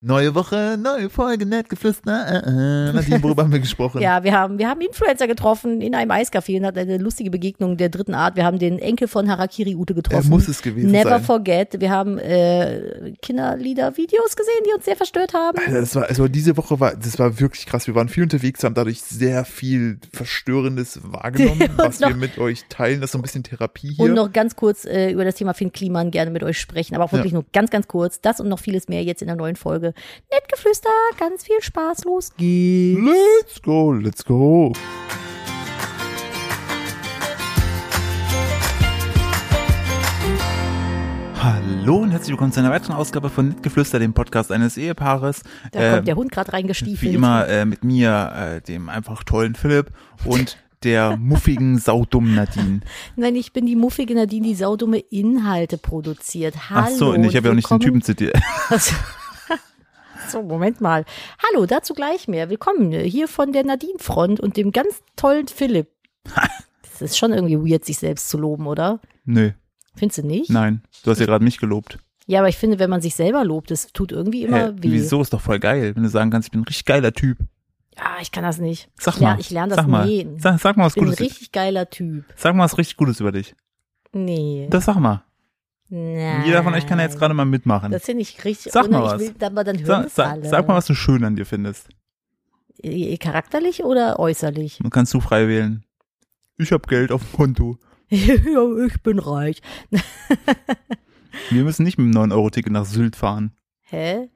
Neue Woche, neue Folge, nett geflüster. Äh, äh. Nadine, worüber haben wir gesprochen? Ja, wir haben, wir haben Influencer getroffen in einem Eiscafé und hatten eine lustige Begegnung der dritten Art. Wir haben den Enkel von Harakiri Ute getroffen. Er muss es gewesen Never sein. forget. Wir haben äh, Kinderlieder-Videos gesehen, die uns sehr verstört haben. Alter, das war, also diese Woche war, das war wirklich krass. Wir waren viel unterwegs, haben dadurch sehr viel Verstörendes wahrgenommen, was wir mit euch teilen. Das ist so ein bisschen Therapie hier. Und noch ganz kurz äh, über das Thema Finn Kliman gerne mit euch sprechen, aber auch wirklich nur ganz, ganz kurz. Das und noch vieles mehr jetzt in der neuen Folge. Nettgeflüster, ganz viel Spaß, los geht's. Let's go, let's go. Hallo und herzlich willkommen zu einer weiteren Ausgabe von Nettgeflüster, dem Podcast eines Ehepaares. Da Äh, kommt der Hund gerade reingestiefelt. wie immer äh, mit mir, äh, dem einfach tollen Philipp und der muffigen, saudummen Nadine. Nein, ich bin die muffige Nadine, die saudumme Inhalte produziert. Hallo. Ach so, und ich habe ja auch nicht den Typen zitiert. So, Moment mal. Hallo, dazu gleich mehr. Willkommen hier von der Nadine-Front und dem ganz tollen Philipp. Das ist schon irgendwie weird, sich selbst zu loben, oder? Nö, Findest du nicht? nein, du hast ja gerade mich gelobt. Ja, aber ich finde, wenn man sich selber lobt, das tut irgendwie immer Hä, weh. wieso ist doch voll geil, wenn du sagen kannst, ich bin ein richtig geiler Typ. Ja, ich kann das nicht. Sag ich lerne, mal, ich lerne das sag mal, nie. sag, sag mal was ich bin ein Gutes. richtig geiler Typ. Sag mal was richtig Gutes über dich. Nee. Das sag mal. Nein. Jeder von euch kann ja jetzt gerade mal mitmachen. Das finde ich richtig. Sag mal was. Will, aber dann hören Sag, sag, sag mal, was du schön an dir findest. Äh, Charakterlich oder äußerlich? Du kannst du frei wählen. Ich hab Geld auf dem Konto. ja, ich bin reich. Wir müssen nicht mit dem 9-Euro-Ticket nach Sylt fahren. Hä?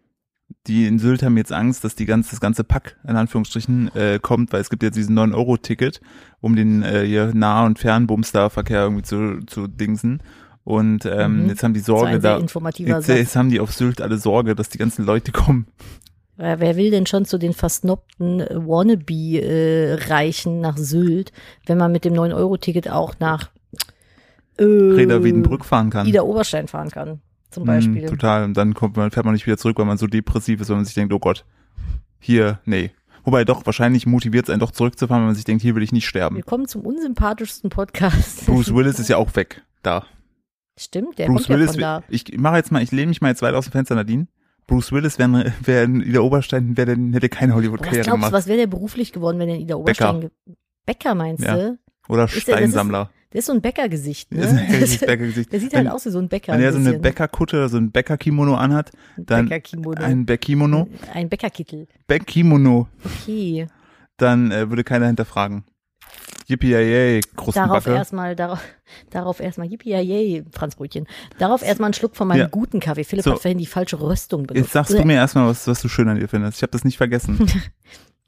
Die in Sylt haben jetzt Angst, dass die ganze, das ganze Pack in Anführungsstrichen äh, kommt, weil es gibt jetzt diesen 9-Euro-Ticket, um den äh, hier Nah- und Fernbumstar-Verkehr irgendwie zu, zu dingsen. Und ähm, Mhm. jetzt haben die Sorge da. Jetzt, jetzt haben die auf Sylt alle Sorge, dass die ganzen Leute kommen. Wer wer will denn schon zu den versnobten äh, Wannabe-Reichen nach Sylt, wenn man mit dem 9-Euro-Ticket auch nach äh, Reda Wiedenbrück fahren kann. Ida Oberstein fahren kann, zum Mm, Beispiel. total. Und dann kommt man, fährt man nicht wieder zurück, weil man so depressiv ist, weil man sich denkt, oh Gott, hier, nee. Wobei doch, wahrscheinlich motiviert es einen doch zurückzufahren, wenn man sich denkt, hier will ich nicht sterben. Willkommen zum unsympathischsten Podcast. Bruce Willis ist ja auch weg. Da. Stimmt, der Bruce kommt ja Willis, von da. ich mache jetzt mal, ich lehne mich mal jetzt weit aus dem Fenster, Nadine. Bruce Willis wäre wär in Ida Oberstein, wär, denn, hätte keine Hollywood-Karriere glaubst du, gemacht. was wäre der beruflich geworden, wenn er in Ida Oberstein... ge- Bäcker meinst Ja. du? Oder Ist der- das ist- Steinsammler. Der ist so ein Bäckergesicht, ne? Das ist ein Bäckergesicht. Der sieht Wenn- halt aus wie so ein Bäcker. Wenn er so eine. Bäckerkutte oder so ein Bäckerkimono anhat, dann Bäckerkimono. ein Bäckkimono, Ein Bäckerkittel. Bäckkimono, Okay. dann äh, würde keiner hinterfragen. Yippie yay, Darauf erstmal, darauf, darauf erstmal, yippie yay, Franzbrötchen. Darauf erstmal einen Schluck von meinem Ja. guten Kaffee. Philipp So. hat vorhin die falsche Röstung benutzt. Jetzt sagst du mir erstmal, was, was du schön an dir findest. Ich habe das nicht vergessen.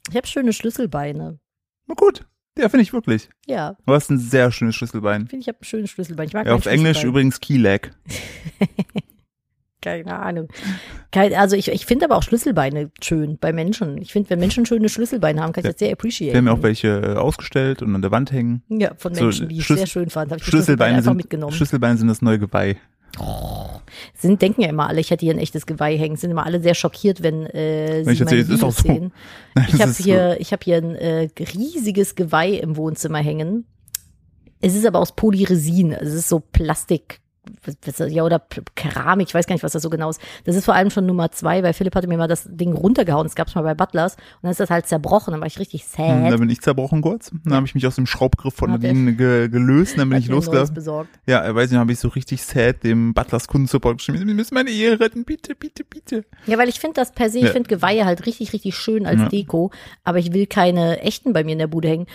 Ich habe schöne Schlüsselbeine. Na gut. Ja, finde ich wirklich. Ja, Du hast ein sehr schönes Schlüsselbein. finde ich, habe ein schönes Schlüsselbein. Ich mag Ja, auf Englisch übrigens Keylag. Keine Ahnung. Kein, also ich, ich finde aber auch Schlüsselbeine schön bei Menschen. Ich finde, wenn Menschen schöne Schlüsselbeine haben, kann ich Ja. das sehr Wir appreciaten. haben ja auch welche äh, ausgestellt und an der Wand hängen. Ja, von So, Menschen, die ich Schlüs- sehr schön fand. Ich Schlüsselbeine sind, mitgenommen. Schlüsselbeine sind das neue Geweih. sind, denken ja immer alle, ich hätte hier ein echtes Geweih hängen. Sind immer alle sehr schockiert, wenn äh, sie Wenn ich erzähle, mein es ist Video auch so. sehen. Das Ich habe hier, ich habe hier ein äh, riesiges Geweih im Wohnzimmer hängen. Es ist aber aus Polyresin. Es ist so Plastik. Ja, oder Keramik, ich weiß gar nicht, was das so genau ist. Das ist vor allem schon Nummer zwei, weil Philipp hatte mir mal das Ding runtergehauen. Das gab's mal bei Butlers. Und dann ist das halt zerbrochen. Dann war ich richtig so. Hm, Da sad. bin ich zerbrochen kurz. Dann habe ich mich aus dem Schraubgriff von Nadine ge gelöst. Dann bin ich losgelaufen. Ja, er weiß nicht, habe ich so richtig sad dem Butlers Kundensupport geschrieben. Wir müssen meine Ehe retten. Bitte, bitte, bitte. Ja, weil ich finde das per se, ich Ja. finde Geweihe halt richtig, richtig schön als Ja. Deko, aber ich will keine echten bei mir in der Bude hängen.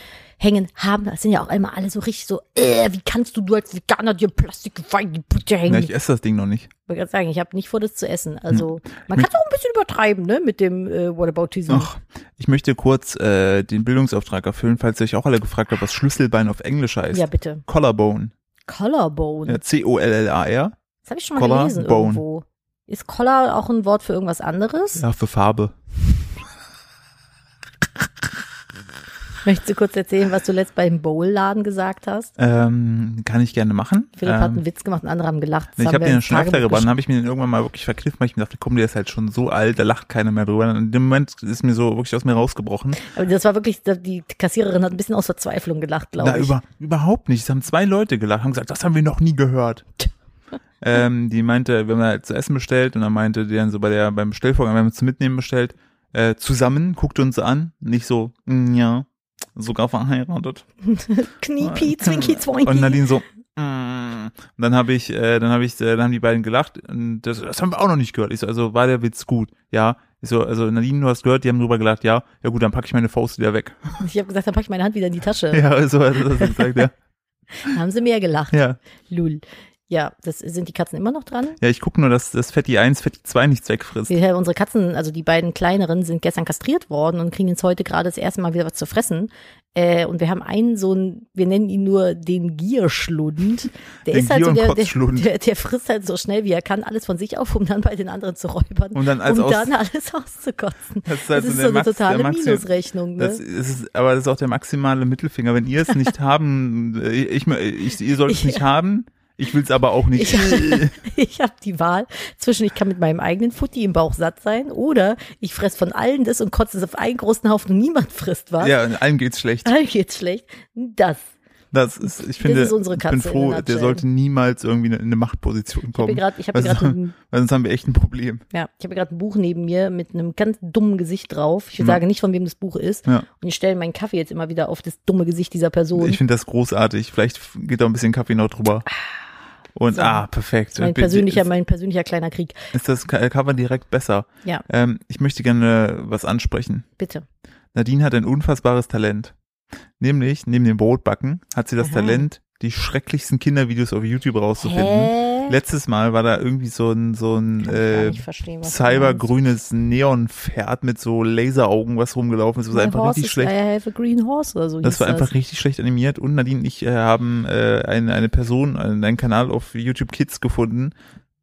Hängen haben, das sind ja auch immer alle so richtig so, äh, wie kannst du, du als Veganer dir Plastikgeweih in die Bude hängen? Ja, ich ich esse das Ding noch nicht. wollte gerade sagen, ich habe nicht vor, das zu essen. Also, man kann es auch ein bisschen übertreiben, ne, mit dem äh, Whataboutism. Ach, ich möchte kurz äh, den Bildungsauftrag erfüllen, falls ihr euch auch alle gefragt habt, was Schlüsselbein auf Englisch heißt. Ja, bitte. Collarbone. Collarbone. Ja, C-O-L-L-A-R. Das habe ich schon mal gelesen Collarbone. irgendwo. Ist Collar auch ein Wort für irgendwas anderes? Ja, für Farbe. Möchtest du kurz erzählen, was du letzt beim Bowl-Laden gesagt hast? Ähm, kann ich gerne machen. Philipp hat ähm, einen Witz gemacht, und andere haben gelacht. Das ich habe wir den schon öfter gebracht, dann habe ich mir den irgendwann mal wirklich verkniffen, weil ich mir dachte, komm, der ist halt schon so alt, da lacht keiner mehr drüber. Und in dem Moment ist mir so wirklich aus mir rausgebrochen. Aber das war wirklich, die Kassiererin hat ein bisschen aus Verzweiflung gelacht, glaube ich. über, überhaupt nicht. Es haben zwei Leute gelacht, haben gesagt, das haben wir noch nie gehört. ähm, die meinte, wenn man halt zu essen bestellt und dann meinte die dann so bei der, beim Bestellvorgang, wenn man zu mitnehmen bestellt, äh, zusammen, guckte uns an, nicht so, mm, ja, sogar verheiratet. Kniepi, Zwinki, Zwoinki. Und Nadine so, mm. und dann habe ich, äh, dann habe ich, äh, dann haben die beiden gelacht und das, das haben wir auch noch nicht gehört. Ich so, also war der Witz gut? Ja. Ich so, also Nadine, du hast gehört, die haben drüber gelacht, ja. Ja gut, dann packe ich meine Faust wieder weg. Ich habe gesagt, dann packe ich meine Hand wieder in die Tasche. Ja, so hat er das gesagt, ja. Haben sie mehr gelacht. Ja. Lul. Ja, das sind die Katzen immer noch dran. Ja, ich gucke nur, dass das Fetti 1, Fetti 2 nichts wegfrisst. Wir, unsere Katzen, also die beiden kleineren, sind gestern kastriert worden und kriegen jetzt heute gerade das erste Mal wieder was zu fressen. Äh, und wir haben einen so einen, wir nennen ihn nur den Gierschlund. Der Den ist halt so, der, der, der, der frisst halt so schnell, wie er kann, alles von sich auf, um dann bei den anderen zu räubern. Und dann als um aus- dann alles auszukotzen. Das ist halt Das so ist so eine Max- totale Maxi- Minusrechnung, ne? Das ist, aber das ist auch der maximale Mittelfinger. Wenn ihr es nicht haben, äh, ich, ich, ihr sollt es nicht Ja. haben, ich will es aber auch nicht. Ich, ich habe die Wahl zwischen, ich kann mit meinem eigenen Futti im Bauch satt sein oder ich fress von allen das und kotze es auf einen großen Haufen und niemand frisst was. ja, allen geht's schlecht. Allen geht's schlecht. Das. Das ist, ich finde, ist unsere ich bin froh, der sollte niemals irgendwie in eine Machtposition kommen. gerade, ich habe weil, gerade, sonst, ein, weil sonst haben wir echt ein Problem. ja, ich habe gerade ein Buch neben mir mit einem ganz dummen Gesicht drauf. Ich Ja. sage nicht, von wem das Buch ist. Ja. Und ich stelle meinen Kaffee jetzt immer wieder auf das dumme Gesicht dieser Person. Ich finde das großartig. Vielleicht geht da ein bisschen Kaffee noch drüber. Und So. ah, perfekt. mein persönlicher, ist, mein persönlicher kleiner Krieg. ist das Cover direkt besser. Ja, Ähm, ich möchte gerne was ansprechen. bitte. Nadine hat ein unfassbares Talent. Nämlich, neben dem Brotbacken, hat sie das Aha. Talent, die schrecklichsten Kindervideos auf YouTube rauszufinden. Hä? Letztes Mal war da irgendwie so ein, so ein äh, cybergrünes Neonpferd mit so Laseraugen, was rumgelaufen ist. Das war einfach horse richtig schlecht. I have a green horse oder so. Das war einfach richtig schlecht animiert und Nadine und ich äh, haben äh, eine, eine Person, einen, einen Kanal auf YouTube Kids gefunden,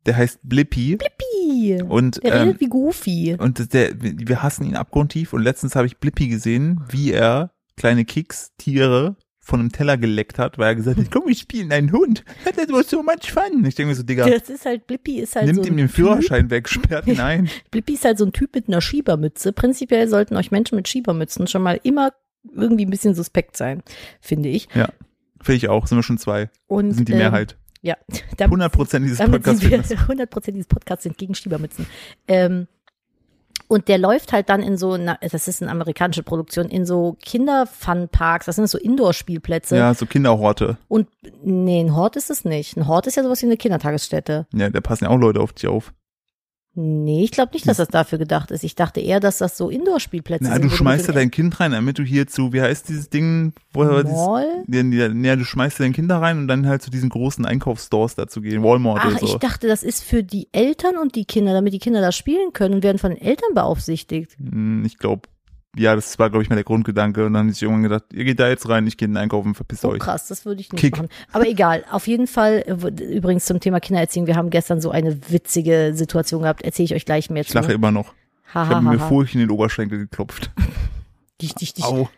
der heißt Blippy. Blippi. Und, Der ähm, redet wie Goofy. und der, wir hassen ihn abgrundtief und letztens habe ich Blippy gesehen, wie er kleine Kicks, Tiere von einem Teller geleckt hat, weil er gesagt hat, komm, wir spielen einen Hund. That was so much fun. Ich denke mir so, Digga, Das ist halt, Blippi ist halt nimmt so ihm ein den Typ. Führerschein weg, sperrt ihn ein. Blippi ist halt so ein Typ mit einer Schiebermütze. Prinzipiell sollten euch Menschen mit Schiebermützen schon mal immer irgendwie ein bisschen suspekt sein, finde ich. Ja, finde ich auch, sind wir schon zwei. Und, sind die ähm, Mehrheit. Ja, damit, 100 Prozent dieses damit Podcasts. sind wir, finden das- 100 Prozent dieses Podcasts sind gegen Schiebermützen. Ähm, und der läuft halt dann in so, na, das ist eine amerikanische Produktion, in so Kinderfunparks, das sind so Indoor-Spielplätze. Ja, so Kinderhorte. Und nee, ein Hort ist es nicht. Ein Hort ist ja sowas wie eine Kindertagesstätte. Ja, da passen ja auch Leute auf dich auf. Nee, ich glaube nicht, dass das dafür gedacht ist. Ich dachte eher, dass das so Indoor-Spielplätze Na, sind. du wo schmeißt da mit dein Kind rein, damit du hier zu, wie heißt dieses Ding, wo den dieses, Mall? ja, ja, ja, du schmeißt dein Kind da rein und dann halt zu diesen großen Einkaufsstores dazu gehen, Walmart Ach, oder so. ich dachte, das ist für die Eltern und die Kinder, damit die Kinder da spielen können und werden von den Eltern beaufsichtigt. Hm, Ich glaube, ja, das war, glaube ich, mal der Grundgedanke. Und dann habe ich irgendwann gedacht, ihr geht da jetzt rein, ich gehe in den Einkaufen, verpisst Oh euch. krass, das würde ich nicht Kick. machen. Aber egal, auf jeden Fall, äh, übrigens zum Thema Kindererziehung, wir haben gestern so eine witzige Situation gehabt, erzähle ich euch gleich mehr Ich lache zu. immer noch. Ich Ha, habe ha, mir ha, furcht in den Oberschenkel geklopft. Dich, dich, dich. Au.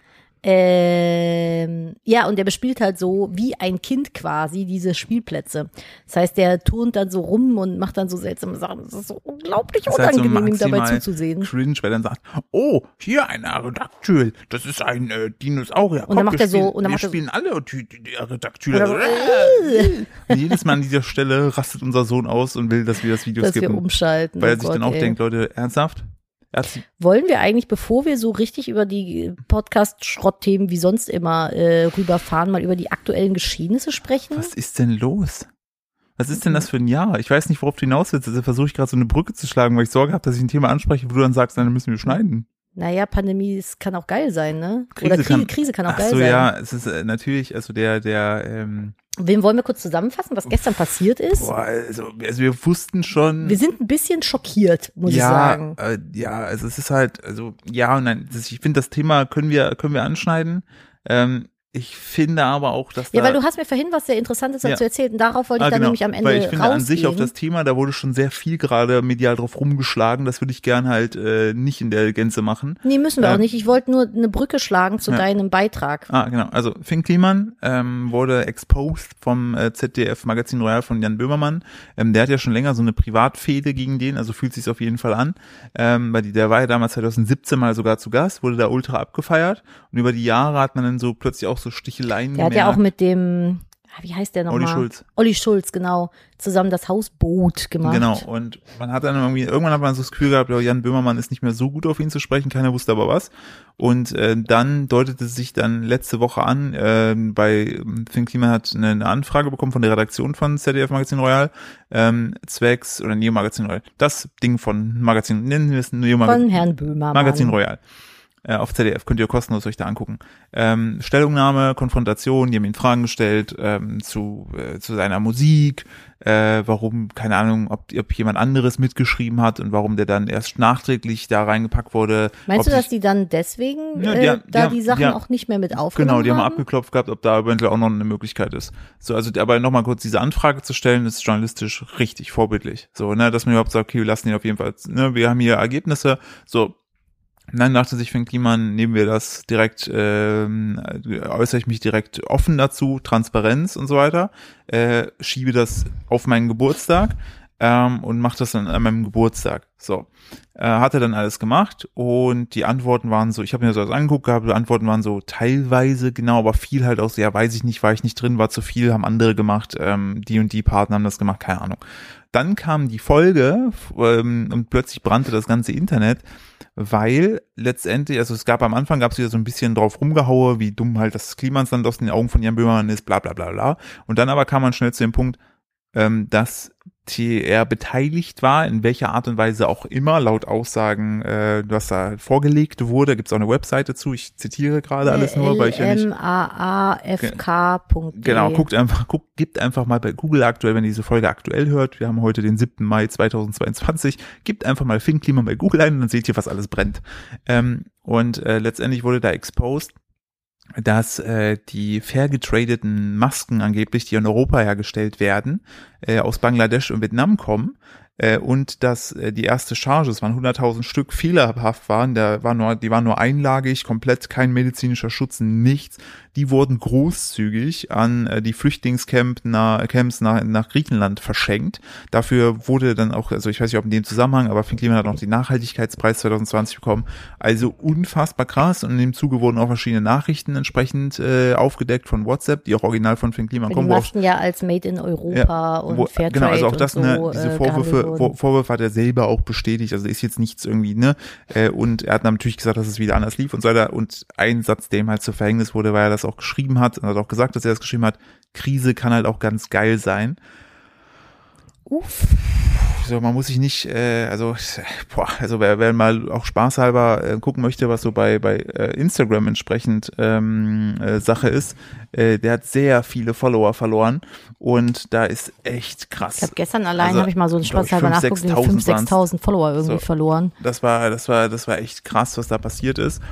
Ähm, ja, und der bespielt halt so wie ein Kind quasi diese Spielplätze. Das heißt, der turnt dann so rum und macht dann so seltsame Sachen. Das ist so unglaublich Das ist halt so unangenehm, dabei zuzusehen. Cringe, weil dann sagt, oh, hier ein Aerodactyl, das ist ein äh, Dinosaurier. Und dann macht wir er so- spielen- und dann wir macht er so- spielen alle so, und jedes Mal an dieser Stelle rastet unser Sohn aus und will, dass wir das Video dass wir skippen. umschalten. weil er Oh sich Gott, dann auch denkt, Leute, ernsthaft? Er hat, Wollen wir eigentlich, bevor wir so richtig über die Podcast-Schrottthemen wie sonst immer äh, rüberfahren, mal über die aktuellen Geschehnisse sprechen? was ist denn los? Was ist denn das für ein Jahr? Ich weiß nicht, worauf du hinaus willst. Also versuche ich gerade so eine Brücke zu schlagen, weil ich Sorge habe, dass ich ein Thema anspreche, wo du dann sagst, dann müssen wir schneiden. Naja, Pandemie, es kann auch geil sein, ne? Krise Oder Krise kann- Krise kann auch Ach geil so, sein. ja, es ist äh, natürlich, also der, der, ähm, Wem wollen wir kurz zusammenfassen, was gestern passiert ist? boah, also, also wir wussten schon. Wir sind ein bisschen schockiert, muss ich ja, sagen. Äh, ja, also es ist halt, also ja und nein. Ich finde, das Thema können wir, können wir anschneiden. Ähm, ich finde aber auch, dass Ja, da, weil du hast mir vorhin was sehr Interessantes dazu Ja. erzählt und darauf wollte ich Ah, dann genau. nämlich am Ende Weil ich finde an sich auf rausgehen. das Thema, da wurde schon sehr viel gerade medial drauf rumgeschlagen. Das würde ich gern halt äh, nicht in der Gänze machen. Nee, müssen wir Ähm, auch nicht. Ich wollte nur eine Brücke schlagen zu ja. deinem Beitrag. Ah, genau. Also Finn Kliman ähm, wurde exposed vom äh, ZDF Magazin Royal von Jan Böhmermann. Ähm, der hat ja schon länger so eine Privatfehde gegen den, also fühlt sich auf jeden Fall an. Ähm, weil die, der war ja damals 2017 mal sogar zu Gast, wurde da ultra abgefeiert und über die Jahre hat man dann so plötzlich auch so Sticheleien Der hat ja auch mit dem, ah, wie heißt der nochmal? Olli Schulz. Olli Schulz, genau. Zusammen das Hausboot gemacht. Genau, und man hat dann irgendwie, irgendwann hat man so das Gefühl gehabt, ja, Jan Böhmermann ist nicht mehr so gut auf ihn zu sprechen, keiner wusste aber was. Und äh, dann deutete sich dann letzte Woche an, äh, bei Finn Kliman hat eine, eine Anfrage bekommen von der Redaktion von ZDF Magazin Royal, ähm, zwecks, oder Neo Magazin Royal, das Ding von Magazin, nennen wir es Neo Magazin. Von Herrn Böhmermann. Magazin Royal. Äh, auf ZDF könnt ihr kostenlos euch da angucken. Ähm, Stellungnahme, Konfrontation, die haben ihn Fragen gestellt ähm, zu, äh, zu seiner Musik, äh, warum, keine Ahnung, ob, ob jemand anderes mitgeschrieben hat und warum der dann erst nachträglich da reingepackt wurde. Meinst du, dass sich- die dann deswegen Ja, äh, die die da haben- die Sachen die haben- auch nicht mehr mit aufgenommen Genau, die haben haben? abgeklopft gehabt, ob da eventuell auch noch eine Möglichkeit ist. So, also aber nochmal kurz diese Anfrage zu stellen, ist journalistisch richtig vorbildlich. So, ne, dass man überhaupt sagt, okay, wir lassen ihn auf jeden Fall, ne, wir haben hier Ergebnisse, so. Dann dachte sich Finn Kliman, nehmen wir das direkt, ähm, äußere ich mich direkt offen dazu, Transparenz und so weiter, äh, schiebe das auf meinen Geburtstag ähm, und mache das dann an meinem Geburtstag. So, äh, hat er dann alles gemacht und die Antworten waren so, ich habe mir das alles angeguckt gehabt, die Antworten waren so teilweise genau, aber viel halt auch so, ja, weiß ich nicht, war ich nicht drin, war zu viel, haben andere gemacht, ähm, die und die Partner haben das gemacht, keine Ahnung. Dann kam die Folge ähm, und plötzlich brannte das ganze Internet, weil letztendlich, also es gab am Anfang, gab es wieder so ein bisschen drauf rumgehaue, wie dumm halt das Klimansland aus den Augen von Jan Böhmermann ist, bla bla bla bla. Und dann aber kam man schnell zu dem Punkt, ähm, dass TR beteiligt war, in welcher Art und Weise auch immer, laut Aussagen, äh, was da vorgelegt wurde. Gibt es auch eine Webseite zu, ich zitiere gerade alles nur, weil ich ja nicht... M-A-A-F-K.de. Genau, guckt einfach, guckt, gibt einfach mal bei Google aktuell, wenn ihr diese Folge aktuell hört, wir haben heute den 7. Mai 2022, gibt einfach mal Finn Klima bei Google ein und dann seht ihr, was alles brennt. Ähm, und äh, letztendlich wurde da exposed, dass äh, die fair getradeten Masken angeblich, die in Europa hergestellt werden, äh, aus Bangladesch und Vietnam kommen äh, und dass äh, die erste Charge, es waren 100.000 Stück, fehlerhaft waren, da war nur, die waren nur einlagig, komplett kein medizinischer Schutz, nichts. Die wurden großzügig an äh, die Flüchtlingscamps nach, Camps nach, nach Griechenland verschenkt. Dafür wurde dann auch, also ich weiß nicht, ob in dem Zusammenhang, aber Finn Kliman hat auch den Nachhaltigkeitspreis 2020 bekommen. Also unfassbar krass und in dem Zuge wurden auch verschiedene Nachrichten entsprechend äh, aufgedeckt von WhatsApp, die auch original von Finn Kliman Die kommen, auch Masken ja als Made in Europa und wo, Fairtrade genau, also auch das, und so, ne, diese äh, Vorwürfe, Vor. Vorwürfe hat er selber auch bestätigt, also ist jetzt nichts irgendwie, ne, äh, und er hat natürlich gesagt, dass es wieder anders lief und so weiter, und ein Satz, der ihm halt zu Verhängnis wurde, weil er das auch geschrieben hat, und hat auch gesagt, dass er das geschrieben hat, Krise kann halt auch ganz geil sein. Uff. So, man muss sich nicht, äh, also, boah, also wer, wer mal auch spaßhalber äh, gucken möchte, was so bei, bei äh, Instagram entsprechend ähm, äh, Sache ist, äh, der hat sehr viele Follower verloren und da ist echt krass. Ich habe gestern allein, Also, habe ich mal so einen glaub ich, Spaß halber 5.000, nachgeguckt, 6.000 5.000, 6.000 Follower irgendwie So. verloren. Das war, das war, das war echt krass, was da passiert ist.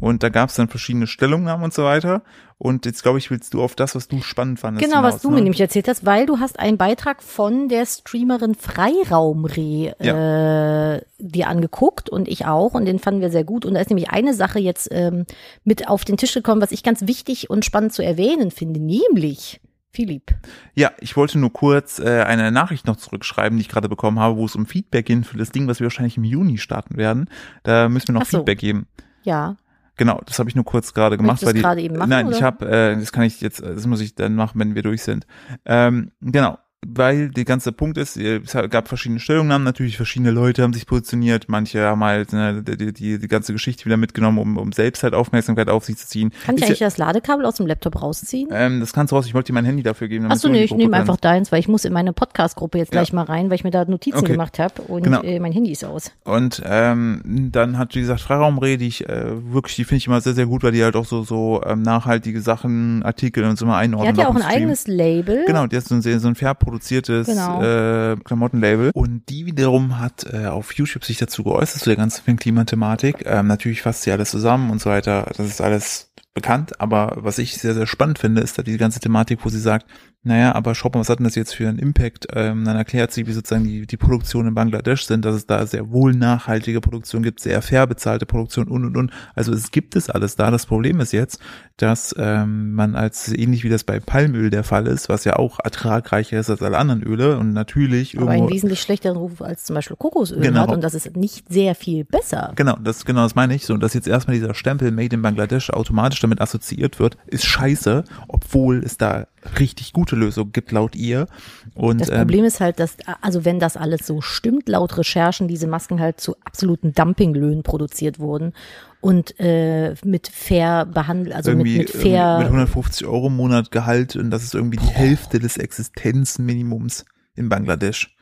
Und da gab es dann verschiedene Stellungnahmen und so weiter. Und jetzt glaube ich, willst du auf das, was du spannend fandest. Genau, was hinaus, du ne? mir nämlich erzählt hast, weil du hast einen Beitrag von der Streamerin Freiraumreh äh, dir angeguckt und ich auch und den fanden wir sehr gut. Und da ist nämlich eine Sache jetzt ähm, mit auf den Tisch gekommen, was ich ganz wichtig und spannend zu erwähnen finde, nämlich Philipp. Ja, ich wollte nur kurz äh, eine Nachricht noch zurückschreiben, die ich gerade bekommen habe, wo es um Feedback ging für das Ding, was wir wahrscheinlich im Juni starten werden. Da müssen wir noch so. Feedback geben. Ja, Genau, das habe ich nur kurz gerade gemacht. Weil die, eben machen, Nein, ich oder? habe, äh, das kann ich jetzt, das muss ich dann machen, wenn wir durch sind. Ähm, genau, weil der ganze Punkt ist, äh, es gab verschiedene Stellungnahmen, natürlich verschiedene Leute haben sich positioniert, manche haben halt ne, die, die, die ganze Geschichte wieder mitgenommen, um, um selbst halt Aufmerksamkeit auf sich zu ziehen. kann ich Ist eigentlich das Ladekabel aus dem Laptop rausziehen? ähm, das kannst du raus, ich wollte dir mein Handy dafür geben. Achso, nee, die ich nehme einfach deins, weil ich muss in meine Podcast-Gruppe jetzt Ja. gleich mal rein, weil ich mir da Notizen Okay. gemacht habe und Genau. äh, mein Handy ist aus. Und ähm, dann hat, wie gesagt, Freiraumreh, die ich äh, wirklich, die finde ich immer sehr, sehr gut, weil die halt auch so, so ähm, nachhaltige Sachen, Artikel und so mal Die einordnen. hat ja auch ein Stream. eigenes Label. Genau, die hat so ein, so ein fair produziertes Genau. äh, Klamottenlabel. Und die wiederum hat äh, auf YouTube sich dazu geäußert, zu der ganzen Klimathematik. Ähm, natürlich fasst sie alles zusammen und so weiter. Das ist alles bekannt, aber was ich sehr, sehr spannend finde, ist da diese ganze Thematik, wo sie sagt, naja, aber schau mal, was hat denn das jetzt für einen Impact? Ähm, dann erklärt sie, wie sozusagen die, die Produktionen in Bangladesch sind, dass es da sehr wohl nachhaltige Produktion gibt, sehr fair bezahlte Produktion und und und. Also es gibt es alles da. Das Problem ist jetzt, dass ähm, man als ähnlich wie das bei Palmöl der Fall ist, was ja auch ertragreicher ist als alle anderen Öle und natürlich aber irgendwo einen wesentlich schlechteren Ruf als zum Beispiel Kokosöl Genau. hat und das ist nicht sehr viel besser. Genau, das genau das meine ich. So, dass jetzt erstmal dieser Stempel Made in Bangladesch automatisch damit assoziiert wird, ist scheiße, obwohl es da richtig gute Lösung gibt laut ihr. Und Das ähm, Problem ist halt, dass, also wenn das alles so stimmt, laut Recherchen, diese Masken halt zu absoluten Dumpinglöhnen produziert wurden und äh, mit fair behandelt, also mit, mit irgendwie fair. mit 150 Euro im Monat Gehalt und das ist irgendwie die Hälfte des Existenzminimums in Bangladesch.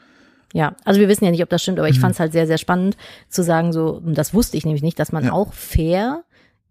Ja, also wir wissen ja nicht, ob das stimmt, aber ich Mhm. fand es halt sehr, sehr spannend zu sagen, so, und das wusste ich nämlich nicht, dass man Ja. auch fair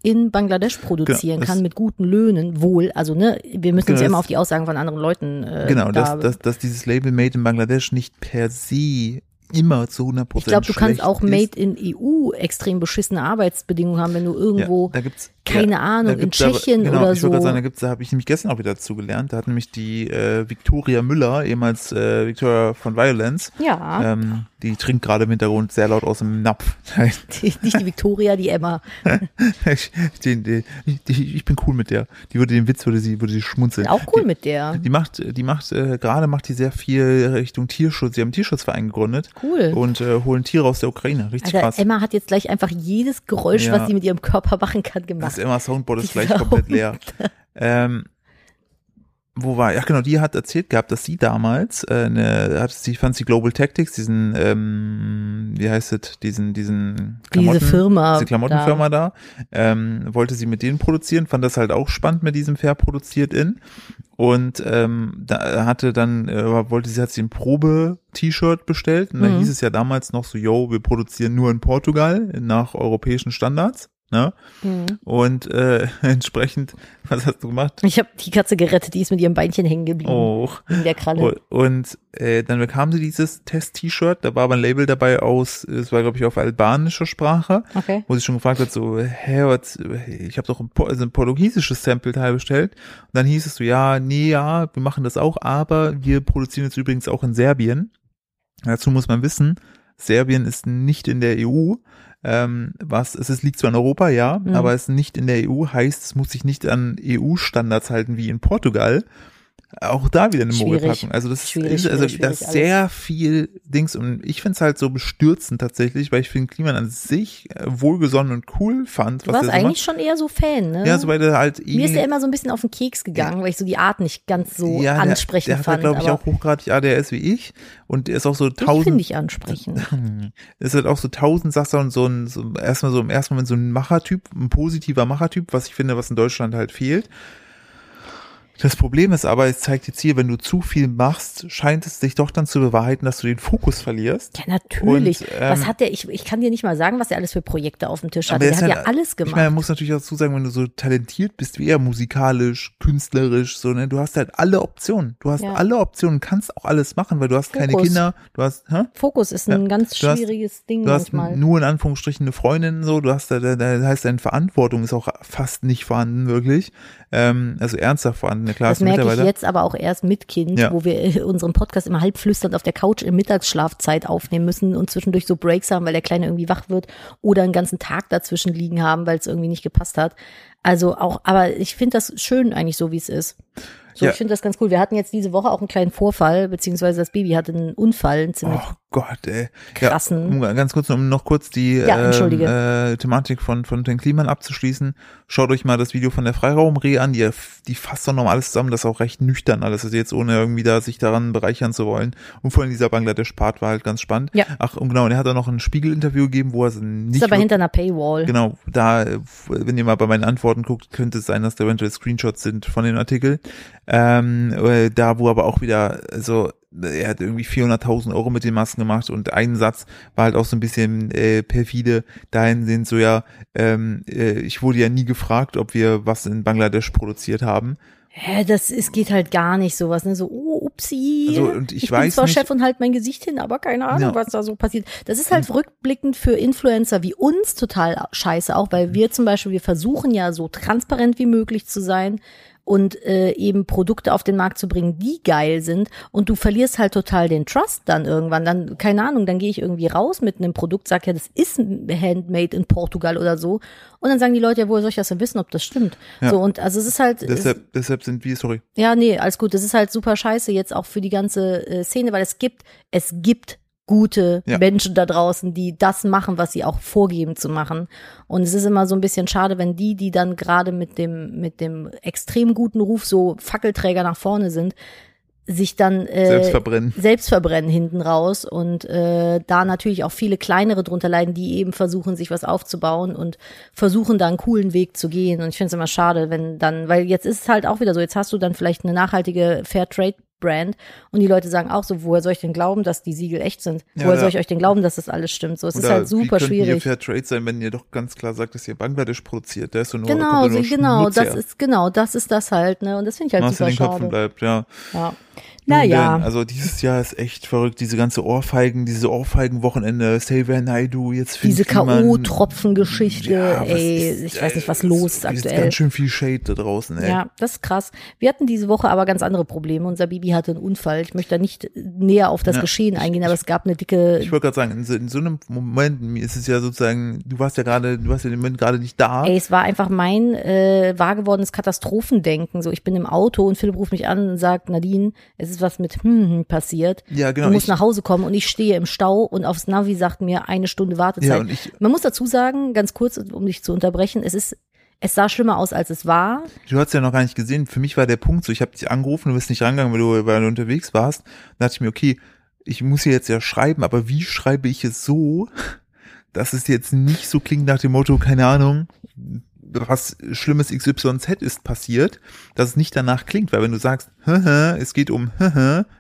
in Bangladesch produzieren Genau, kann mit guten Löhnen, wohl. Also, ne, wir müssen uns Genau, ja immer auf die Aussagen von anderen Leuten äh, genau, da, dass, dass, dass dieses Label Made in Bangladesch nicht per se immer zu 100% Ich glaube, du kannst auch ist. Made in EU extrem beschissene Arbeitsbedingungen haben, wenn du irgendwo, ja, da gibt's, keine ja, Ahnung, in gibt's aber- Tschechien genau, oder ich so. sagen, da gibt's, da habe ich nämlich gestern auch wieder dazu gelernt. Da hat nämlich die äh, Victoria Müller, ehemals äh, Victoria von Violence, ja, ähm, die trinkt gerade im Hintergrund sehr laut aus dem Napf. die, nicht die Victoria, die Emma. ich, die, die, ich bin cool mit der. Die würde den Witz, würde sie, würde sie schmunzeln. Auch cool mit der. Die macht, die macht, äh, gerade macht die sehr viel Richtung Tierschutz. Sie haben einen Tierschutzverein gegründet Cool. und äh, holen Tiere aus der Ukraine. Richtig Alter, krass. Emma hat jetzt gleich einfach jedes Geräusch, Ja. was sie mit ihrem Körper machen kann, Das gemacht. Emma Soundboard ist gleich komplett leer. Ähm, wo war? Ja, genau, die hat erzählt gehabt, dass sie damals äh, eine, hat sie fand sie Global Tactics, diesen, ähm, wie heißt es, diesen, diesen Diese Firma. diese Klamottenfirma da, ähm, wollte sie mit denen produzieren, fand das halt auch spannend mit diesem fair produziert in und ähm, da hatte dann äh, wollte sie hat sie ein Probe-T-Shirt bestellt und dann Mhm. hieß es ja damals noch so, yo, wir produzieren nur in Portugal nach europäischen Standards, ne? Mhm. Und äh, entsprechend, was hast du gemacht? Ich habe die Katze gerettet, die ist mit ihrem Beinchen hängen geblieben. Oh. In der Kralle. Und äh, dann bekam sie dieses Test-T-Shirt, da war aber ein Label dabei aus, es war glaube ich auf albanischer Sprache, Okay. wo sie schon gefragt hat, so, hä, was, ich habe doch ein, also ein portugiesisches Sample-Teil bestellt. Und dann hieß es so, ja, nee, ja, wir machen das auch, aber wir produzieren jetzt übrigens auch in Serbien. Dazu muss man wissen, Serbien ist nicht in der EU. Ähm, was, es ist, liegt zwar in Europa, ja, Mhm. aber es ist nicht in der EU, heißt, es muss sich nicht an EU-Standards halten wie in Portugal. Auch da wieder eine Schwierig. Mogelpackung. Also das Schwierig, ist, also das ist sehr viel Dings und ich finde es halt so bestürzend tatsächlich, weil ich finde Kliman an sich äh, wohlgesonnen und cool fand. Du was warst der so eigentlich schon eher so Fan, ne? Ja, so weil der halt Mir ist eh- der immer so ein bisschen auf den Keks gegangen, weil ich so die Art nicht ganz so ja, ansprechend der, der hat fand. halt, glaube ich, auch hochgradig ADS wie ich und der ist auch so ich finde tausend dich ansprechend. ist halt auch so Tausendsasser und so ein, so erstmal so im ersten Moment so ein Machertyp, ein positiver Machertyp, was ich finde, was in Deutschland halt fehlt. Das Problem ist aber, es zeigt jetzt hier, wenn du zu viel machst, scheint es sich doch dann zu bewahrheiten, dass du den Fokus verlierst. Ja, natürlich. Und, ähm, was hat der, ich, ich kann dir nicht mal sagen, was er alles für Projekte auf dem Tisch hat. Der er hat ja alles Ich gemacht. meine, man muss natürlich auch dazu sagen, wenn du so talentiert bist wie er, musikalisch, künstlerisch, so, ne, du hast halt alle Optionen. Du hast Ja. alle Optionen, kannst auch alles machen, weil du hast keine Fokus. Kinder, du hast, hä? Fokus ist ein Ja, ganz du hast- schwieriges Ding Du hast manchmal. nur in Anführungsstrichen eine Freundin, so, du hast da, da, da heißt deine Verantwortung ist auch fast nicht vorhanden, wirklich. Ähm, also ernsthaft vorhanden, klar, Das merke ich jetzt aber auch erst mit Kind, Ja. wo wir unseren Podcast immer halb flüsternd auf der Couch in Mittagsschlafzeit aufnehmen müssen und zwischendurch so Breaks haben, weil der Kleine irgendwie wach wird oder einen ganzen Tag dazwischen liegen haben, weil es irgendwie nicht gepasst hat. Also auch, aber ich finde das schön eigentlich so, wie es ist. So, Ja. ich finde das ganz cool. Wir hatten jetzt diese Woche auch einen kleinen Vorfall, beziehungsweise das Baby hatte einen Unfall, einen ziemlich Oh Gott, ey. krassen. Ja, um ganz kurz, um noch kurz die Ja, entschuldige. äh, Thematik von, von den Kliman abzuschließen. Schaut euch mal das Video von der Freiraumreh an. Die, die fasst doch nochmal alles zusammen. Das ist auch recht nüchtern alles. Also jetzt ohne irgendwie da sich daran bereichern zu wollen. Und vor allem dieser Bangladesch-Part war halt ganz spannend. Ja. Ach, und genau, und er hat auch noch ein Spiegel-Interview gegeben, wo er so nicht ist aber hinter einer Paywall. Genau, da, äh, wenn ihr mal bei meinen Antworten guckt, könnte es sein, dass da eventuell Screenshots sind von dem Artikel. Ähm, äh, da, wo aber auch wieder, also, er hat irgendwie 400.000 Euro mit den Masken gemacht und ein Satz war halt auch so ein bisschen äh, perfide. Dahin sind so ja, ähm, äh, ich wurde ja nie gefragt, ob wir was in Bangladesch produziert haben. Hä, das es geht halt gar nicht sowas, ne? So, oh, upsi. Also, und ich bin weiß zwar nicht- Chef und halt mein Gesicht hin, aber keine Ahnung, Ja. was da so passiert. Das ist halt rückblickend für Influencer wie uns total scheiße, auch weil wir zum Beispiel, wir versuchen ja so transparent wie möglich zu sein und äh, eben Produkte auf den Markt zu bringen, die geil sind und du verlierst halt total den Trust dann irgendwann. Dann, keine Ahnung, dann gehe ich irgendwie raus mit einem Produkt, sag ja, das ist handmade in Portugal oder so und dann sagen die Leute, ja, woher soll ich das denn wissen, ob das stimmt? Ja. So und also es ist halt, es, Deshalb, deshalb sind wir, sorry. ja, nee, alles gut. Das ist halt super scheiße jetzt auch für die ganze äh, Szene, weil es gibt, es gibt gute Ja. Menschen da draußen, die das machen, was sie auch vorgeben zu machen. Und es ist immer so ein bisschen schade, wenn die, die dann gerade mit dem, mit dem extrem guten Ruf so Fackelträger nach vorne sind, sich dann äh, Selbst verbrennen. selbst verbrennen hinten raus und äh, da natürlich auch viele kleinere drunter leiden, die eben versuchen, sich was aufzubauen und versuchen da einen coolen Weg zu gehen. Und ich finde es immer schade, wenn dann, weil jetzt ist es halt auch wieder so, jetzt hast du dann vielleicht eine nachhaltige Fairtrade Brand und die Leute sagen auch so, woher soll ich denn glauben, dass die Siegel echt sind? Ja, woher soll ich euch denn glauben, dass das alles stimmt? So, es ist halt wie super ihr schwierig. Fair Trade sein, wenn ihr doch ganz klar sagt, dass ihr Bangladesch produziert? Der ist so nur, Genau, nur genau, Schmutz das her. ist genau, das ist das halt, ne? Und das finde ich halt in super Köpfen schade. bleibt, ja. Ja. Naja. denn, Also dieses Jahr ist echt verrückt, diese ganze Ohrfeigen, diese Ohrfeigen-Wochenende, Xavier Naidu, jetzt findet Diese K.O.-Tropfen-Geschichte, Ja, ey, ist- ich weiß nicht, was los es ist Ist aktuell. ganz schön viel Shade da draußen, ey. Ja, das ist krass. Wir hatten diese Woche aber ganz andere Probleme. Unser Baby hatte einen Unfall. Ich möchte da nicht näher auf das Ja, Geschehen eingehen, aber es gab eine dicke. Ich wollte gerade sagen, in so, in so einem Moment mir ist es ja sozusagen, du warst ja gerade, du warst ja im Moment gerade nicht da. Ey, es war einfach mein äh, wahr gewordenes Katastrophendenken. So, ich bin im Auto und Philipp ruft mich an und sagt, Nadine, es ist was mit hm, hm passiert. Ja, genau, Du musst ich- nach Hause kommen und ich stehe im Stau und aufs Navi sagt mir eine Stunde Wartezeit. Ja, ich- Man muss dazu sagen, ganz kurz, um dich zu unterbrechen, es ist, es sah schlimmer aus, als es war. Du hast ja noch gar nicht gesehen. Für mich war der Punkt so, ich habe dich angerufen, du bist nicht rangegangen, weil du, weil du unterwegs warst. Da dachte ich mir, okay, ich muss hier jetzt ja schreiben, aber wie schreibe ich es so, dass es jetzt nicht so klingt nach dem Motto, keine Ahnung, was Schlimmes XYZ ist passiert, dass es nicht danach klingt, weil wenn du sagst, es geht um,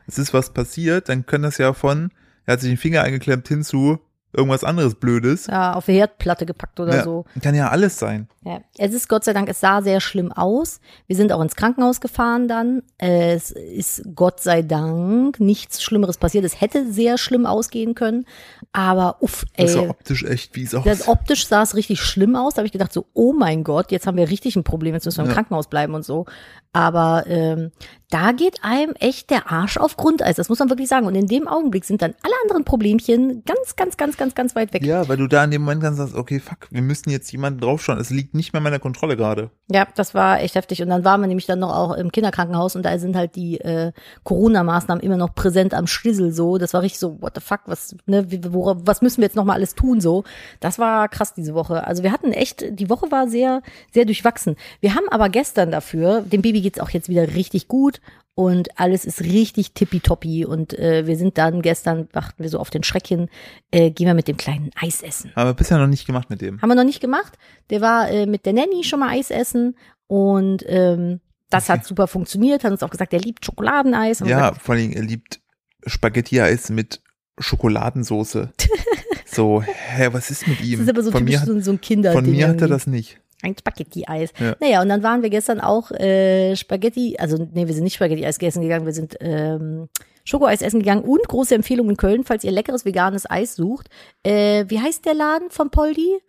es ist was passiert, dann kann das ja von, er hat sich den Finger eingeklemmt hinzu, irgendwas anderes Blödes. Ja, auf die Herdplatte gepackt oder Ja, so. Kann ja alles sein. Ja, es ist Gott sei Dank, es sah sehr schlimm aus. Wir sind auch ins Krankenhaus gefahren dann. Es ist Gott sei Dank nichts Schlimmeres passiert. Es hätte sehr schlimm ausgehen können, aber uff, ey. Das sah optisch echt wie es aus. Das optisch sah es richtig schlimm aus. Da habe ich gedacht so, oh mein Gott, jetzt haben wir richtig ein Problem, jetzt müssen wir im Ja. Krankenhaus bleiben und so. Aber ähm, da geht einem echt der Arsch auf Grundeis, das muss man wirklich sagen. Und in dem Augenblick sind dann alle anderen Problemchen ganz, ganz, ganz, ganz, ganz weit weg. Ja, weil du da in dem Moment dann sagst, okay, fuck, wir müssen jetzt jemanden draufschauen. Es liegt nicht mehr in meiner Kontrolle gerade. Ja, das war echt heftig. Und dann waren wir nämlich dann noch auch im Kinderkrankenhaus und da sind halt die äh, Corona-Maßnahmen immer noch präsent am Schlüssel so. Das war richtig so, what the fuck, was, ne, wora, was müssen wir jetzt nochmal alles tun so? Das war krass diese Woche. Also wir hatten echt, die Woche war sehr, sehr durchwachsen. Wir haben aber gestern dafür, dem Baby geht's auch jetzt wieder richtig gut und alles ist richtig tippitoppi und äh, wir sind dann gestern, wachten wir so auf den Schreck hin, äh, gehen wir mit dem kleinen Eis essen. Aber bisher noch nicht gemacht mit dem. Haben wir noch nicht gemacht. Der war äh, mit der Nanny schon mal Eis essen und ähm, das hat super funktioniert. Hat uns auch gesagt, er liebt Schokoladeneis. Haben wir Ja, gesagt, vor allem, er liebt Spaghetti-Eis mit Schokoladensoße. so, hä, was ist mit ihm? das ist aber so von typisch mir, so, so ein Kinder. von mir hat er das nicht. Ein Spaghetti-Eis. Ja. Naja, und dann waren wir gestern auch äh, Spaghetti, also nee, wir sind nicht Spaghetti-Eis essen gegangen, wir sind ähm, Schokoeis essen gegangen und große Empfehlung in Köln, falls ihr leckeres veganes Eis sucht. Äh, wie heißt der Laden von Poldi?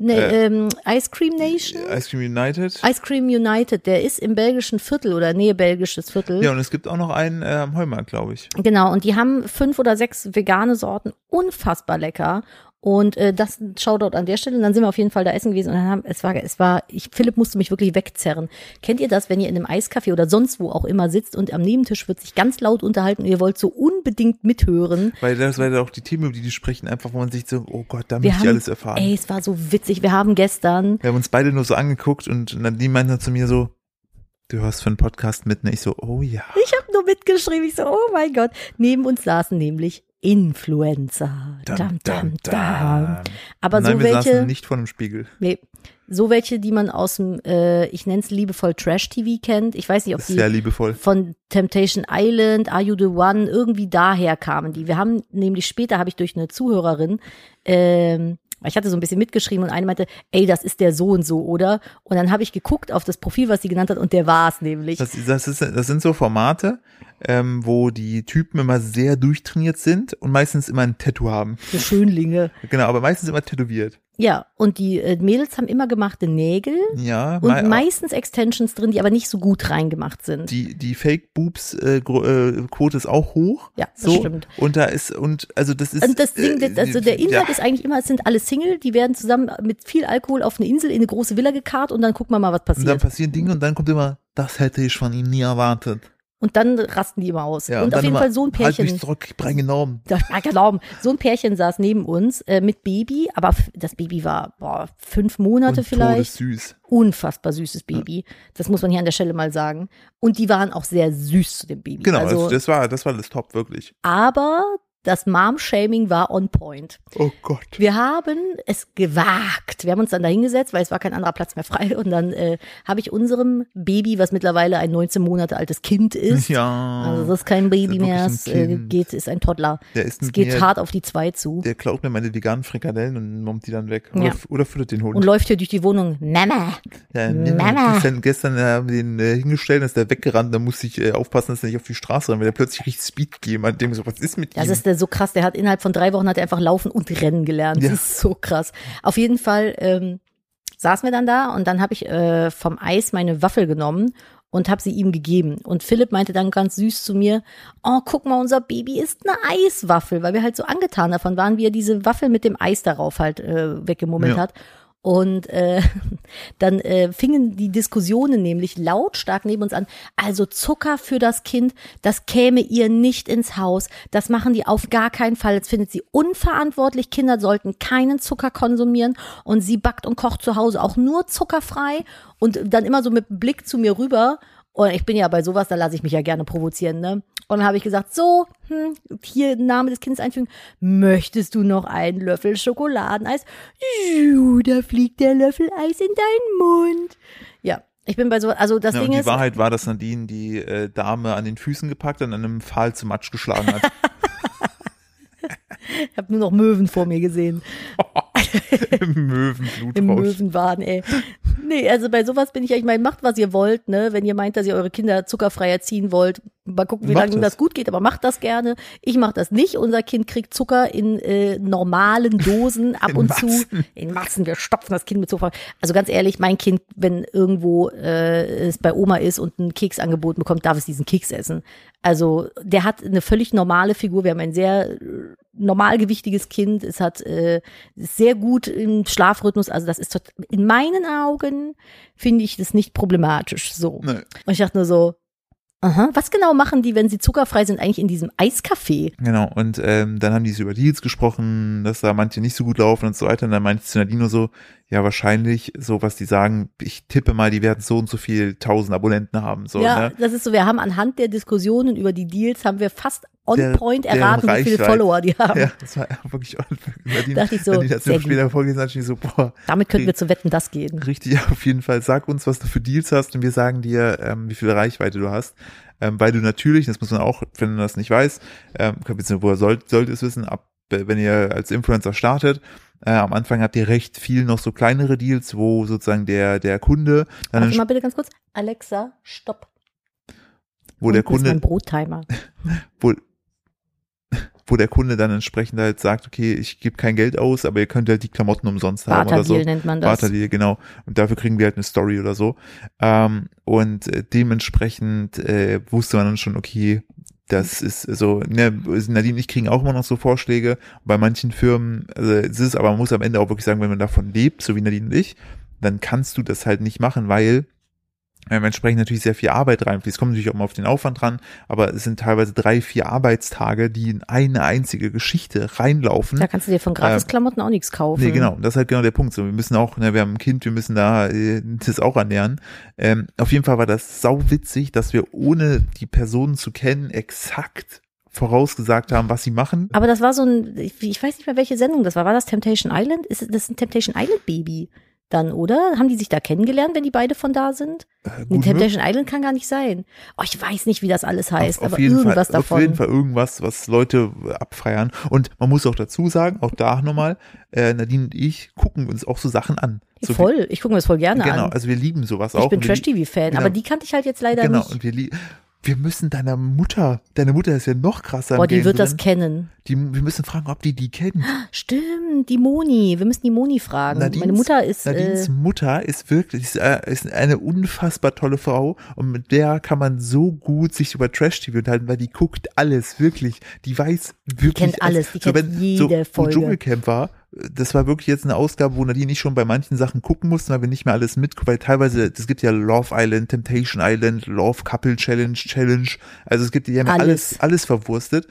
Ne, Äh, ähm, Ice Cream Nation? Ice Cream United. Ice Cream United, der ist im belgischen Viertel oder Nähe belgisches Viertel. Ja, und es gibt auch noch einen äh, am Heumarkt, glaube ich. Genau, und die haben fünf oder sechs vegane Sorten, unfassbar lecker. Und äh, das Shoutout an der Stelle. Und dann sind wir auf jeden Fall da essen gewesen und dann haben, es war, es war, ich, Philipp musste mich wirklich wegzerren. Kennt ihr das, wenn ihr in einem Eiscafé oder sonst wo auch immer sitzt und am Nebentisch wird sich ganz laut unterhalten und ihr wollt so unbedingt mithören? Weil das war ja auch die Themen, über die die sprechen, einfach, wo man sich so, oh Gott, da Wir möchte ich alles erfahren. ey, es war so witzig. Wir haben gestern, Wir haben uns beide nur so angeguckt und Nadine meinte zu mir so, du hörst für einen Podcast mit, ne? Ich so, oh ja. ich habe nur mitgeschrieben, ich so, oh mein Gott. Neben uns saßen nämlich Influencer. Dam, dam, dam. Aber Nein, so wir welche. nicht vor einem Spiegel. Nee. So welche, die man aus dem, äh, ich nenne es liebevoll Trash-TV kennt. Ich weiß nicht, ob die sehr liebevoll. von Temptation Island, Are You the One, irgendwie daher kamen die. Wir haben nämlich später, habe ich durch eine Zuhörerin, ähm, ich hatte so ein bisschen mitgeschrieben und eine meinte, ey, das ist der so und so, oder? Und dann habe ich geguckt auf das Profil, was sie genannt hat, und der war es nämlich. Das, das, ist, das sind so Formate, ähm, wo die Typen immer sehr durchtrainiert sind und meistens immer ein Tattoo haben. So Schönlinge. Genau, aber meistens immer tätowiert. Ja, und die äh, Mädels haben immer gemachte Nägel Ja, und mei- meistens Extensions drin, die aber nicht so gut reingemacht sind. die, die Fake Boobs äh, äh, Quote ist auch hoch. Ja, das so. stimmt. Und da ist, und also das ist. Und das Ding, das, also der Inhalt ja, ist eigentlich immer, es sind alle Single, die werden zusammen mit viel Alkohol auf eine Insel in eine große Villa gekarrt und dann gucken wir mal, was Und dann passiert. passieren Dinge und dann kommt immer, das hätte ich von ihm nie erwartet. Und dann rasten die immer aus. Ja, und, auf dann jeden Fall so ein Halt Pärchen. mich zurück, ich bringe Norm. Das war genau. So ein Pärchen saß neben uns äh, mit Baby, aber das Baby war boah, fünf Monate Und vielleicht. todessüß. Unfassbar süßes Baby. Das muss man hier an der Stelle mal sagen. Und die waren auch sehr süß zu dem Baby. Genau, Also, also, das war, das war das Top, wirklich. aber das Mom-Shaming war on point. Oh Gott. Wir haben es gewagt. Wir haben uns dann da hingesetzt, weil es war kein anderer Platz mehr frei. Und dann äh, habe ich unserem Baby, was mittlerweile ein 19 Monate altes Kind ist, Ja. also das ist kein Baby ist mehr, es äh, geht, ist ein Toddler. der ist Es geht mir, hart auf die zwei zu der klaut mir meine veganen Frikadellen und mommt die dann weg. Oder, Ja. oder füttert den Hund. und läuft hier durch die Wohnung. Mama. Ja, Mama. Gestern, gestern äh, haben wir den äh, hingestellt, dann ist der weggerannt, da musste ich äh, aufpassen, dass er nicht auf die Straße rennt, weil der plötzlich richtig Speed gegeben hat. Dem so, was ist mit Das ihm? ist der so krass. Der hat innerhalb von drei Wochen hat er einfach laufen und rennen gelernt. Ja. Das ist so krass. Auf jeden Fall ähm, saßen wir dann da und dann habe ich äh, vom Eis meine Waffel genommen und habe sie ihm gegeben. Und Philipp meinte dann ganz süß zu mir, oh, guck mal, unser Baby isst eine Eiswaffel, weil wir halt so angetan davon waren, wie er diese Waffel mit dem Eis darauf halt äh, weggemummelt Ja. hat. Und äh, dann äh, fingen die Diskussionen nämlich lautstark neben uns an. Also Zucker für das Kind, das käme ihr nicht ins Haus. Das machen die auf gar keinen Fall. Jetzt findet sie unverantwortlich. Kinder sollten keinen Zucker konsumieren. Und sie backt und kocht zu Hause auch nur zuckerfrei. Und dann immer so mit Blick zu mir rüber. Und ich bin ja bei sowas, da lasse ich mich ja gerne provozieren, ne? Und dann habe ich gesagt, so, hm, hier Name des Kindes einfügen. Möchtest du noch einen Löffel Schokoladeneis? Juh, da fliegt der Löffel Eis in deinen Mund. Ja, ich bin bei so, also das ja, Ding und die ist, Wahrheit war, dass Nadine die äh, Dame an den Füßen gepackt und an einem Pfahl zu Matsch geschlagen hat. ich habe nur noch Möwen vor mir gesehen. Im Möwenblutrausch. Im Möwenwaden, ey. Nee, also bei sowas bin ich ja, ich meine, macht, was ihr wollt, ne? Wenn ihr meint, dass ihr eure Kinder zuckerfrei erziehen wollt, mal gucken, wie Macht lange das. das gut geht, aber macht das gerne. Ich mache das nicht. Unser Kind kriegt Zucker in äh, normalen Dosen ab In und zu. In Massen. Wir stopfen das Kind mit Zucker. Also ganz ehrlich, mein Kind, wenn irgendwo äh, es bei Oma ist und ein Keks angeboten bekommt, darf es diesen Keks essen. Also der hat eine völlig normale Figur. Wir haben ein sehr äh, normalgewichtiges Kind. Es hat äh, sehr gut im Schlafrhythmus. Also das ist tot- in meinen Augen finde ich das nicht problematisch. So. Nee. Und ich dachte nur so, aha, was genau machen die, wenn sie zuckerfrei sind, eigentlich in diesem Eiscafé? Genau, und ähm, dann haben die so über Deals gesprochen, dass da manche nicht so gut laufen und so weiter. Und dann meinte nur so, ja, wahrscheinlich so, was die sagen, ich tippe mal, die werden so und so viel tausend Abonnenten haben. So, ja, ne? das ist so, wir haben anhand der Diskussionen über die Deals, haben wir fast on point deren erraten, wie viele. Follower die haben. Ja, das war wirklich Nadine, Dachte ich so, Nadine hat sehr mir später vorgelesen, hat ich so, boah, Damit könnten wir zu Wetten, das gehen. richtig, auf jeden Fall, sag uns, was du für Deals hast und wir sagen dir, ähm, wie viel Reichweite du hast. Ähm, weil du natürlich, das muss man auch, wenn man das nicht weiß, ähm, beziehungsweise woher soll, sollte es wissen, ab, wenn ihr als Influencer startet, äh, am Anfang habt ihr recht viel noch so kleinere Deals, wo sozusagen der, der Kunde, dann Warte mal bitte ganz kurz. Alexa, stopp. wo der Unten ist mein Kunde, Brottimer. wo, wo der Kunde dann entsprechend halt sagt, okay, ich gebe kein Geld aus, aber ihr könnt halt die Klamotten umsonst haben oder so. Nennt man das. Barterdeal, genau. Und dafür kriegen wir halt eine Story oder so. Ähm, und äh, dementsprechend äh, wusste man dann schon, okay, das ist so, ne, Nadine und ich kriegen auch immer noch so Vorschläge. Bei manchen Firmen, also es ist, aber man muss am Ende auch wirklich sagen, wenn man davon lebt, so wie Nadine und ich, dann kannst du das halt nicht machen, weil ähm, entsprechend natürlich sehr viel Arbeit reinfließt. Es kommt natürlich auch mal auf den Aufwand dran, aber es sind teilweise drei, vier Arbeitstage, die in eine einzige Geschichte reinlaufen. Da kannst du dir von Gratisklamotten auch nichts kaufen. Nee, genau. Und das ist halt genau der Punkt. So, wir müssen auch, ne, wir haben ein Kind, wir müssen da äh, das auch ernähren. Ähm, auf jeden Fall war das sau witzig, dass wir ohne die Personen zu kennen exakt vorausgesagt haben, was sie machen. Aber das war so ein, ich ich weiß nicht mehr, welche Sendung das war. War das Temptation Island? Ist das ein Temptation Island Baby dann, oder? Haben die sich da kennengelernt, wenn die beide von da sind? Äh, gut Temptation Island kann gar nicht sein. Oh, ich weiß nicht, wie das alles heißt, auf, auf aber irgendwas Fall, davon. Auf jeden Fall irgendwas, was Leute abfeiern. Und man muss auch dazu sagen, auch da nochmal, äh, Nadine und ich gucken uns auch so Sachen an. So voll. Ich gucke mir das voll gerne Genau, an. also wir lieben sowas Ich auch. bin Und wir Trash-TV-Fan, genau. aber die kannte ich halt jetzt leider Genau, nicht. und wir, lie- wir müssen deiner Mutter, deine Mutter ist ja noch krasser Boah, die Game wird das drin. kennen. Die, wir müssen fragen, ob die die kennt. Stimmt, die Moni. Wir müssen die Moni fragen. Nadines- Meine Mutter ist, Nadines äh, Mutter ist wirklich ist, äh, ist eine unfassbar tolle Frau und mit der kann man so gut sich über Trash-TV unterhalten, weil die guckt alles, wirklich. Die weiß wirklich kennt alles, die so, kennt wenn, jede so, Folge. Dschungelcamp war, das war wirklich jetzt eine Ausgabe, wo Nadine nicht schon bei manchen Sachen gucken mussten, weil wir nicht mehr alles mit, weil teilweise, es gibt ja Love Island, Temptation Island, Love Couple Challenge, Challenge, also es gibt, die haben ja alles, Alles. alles verwurstet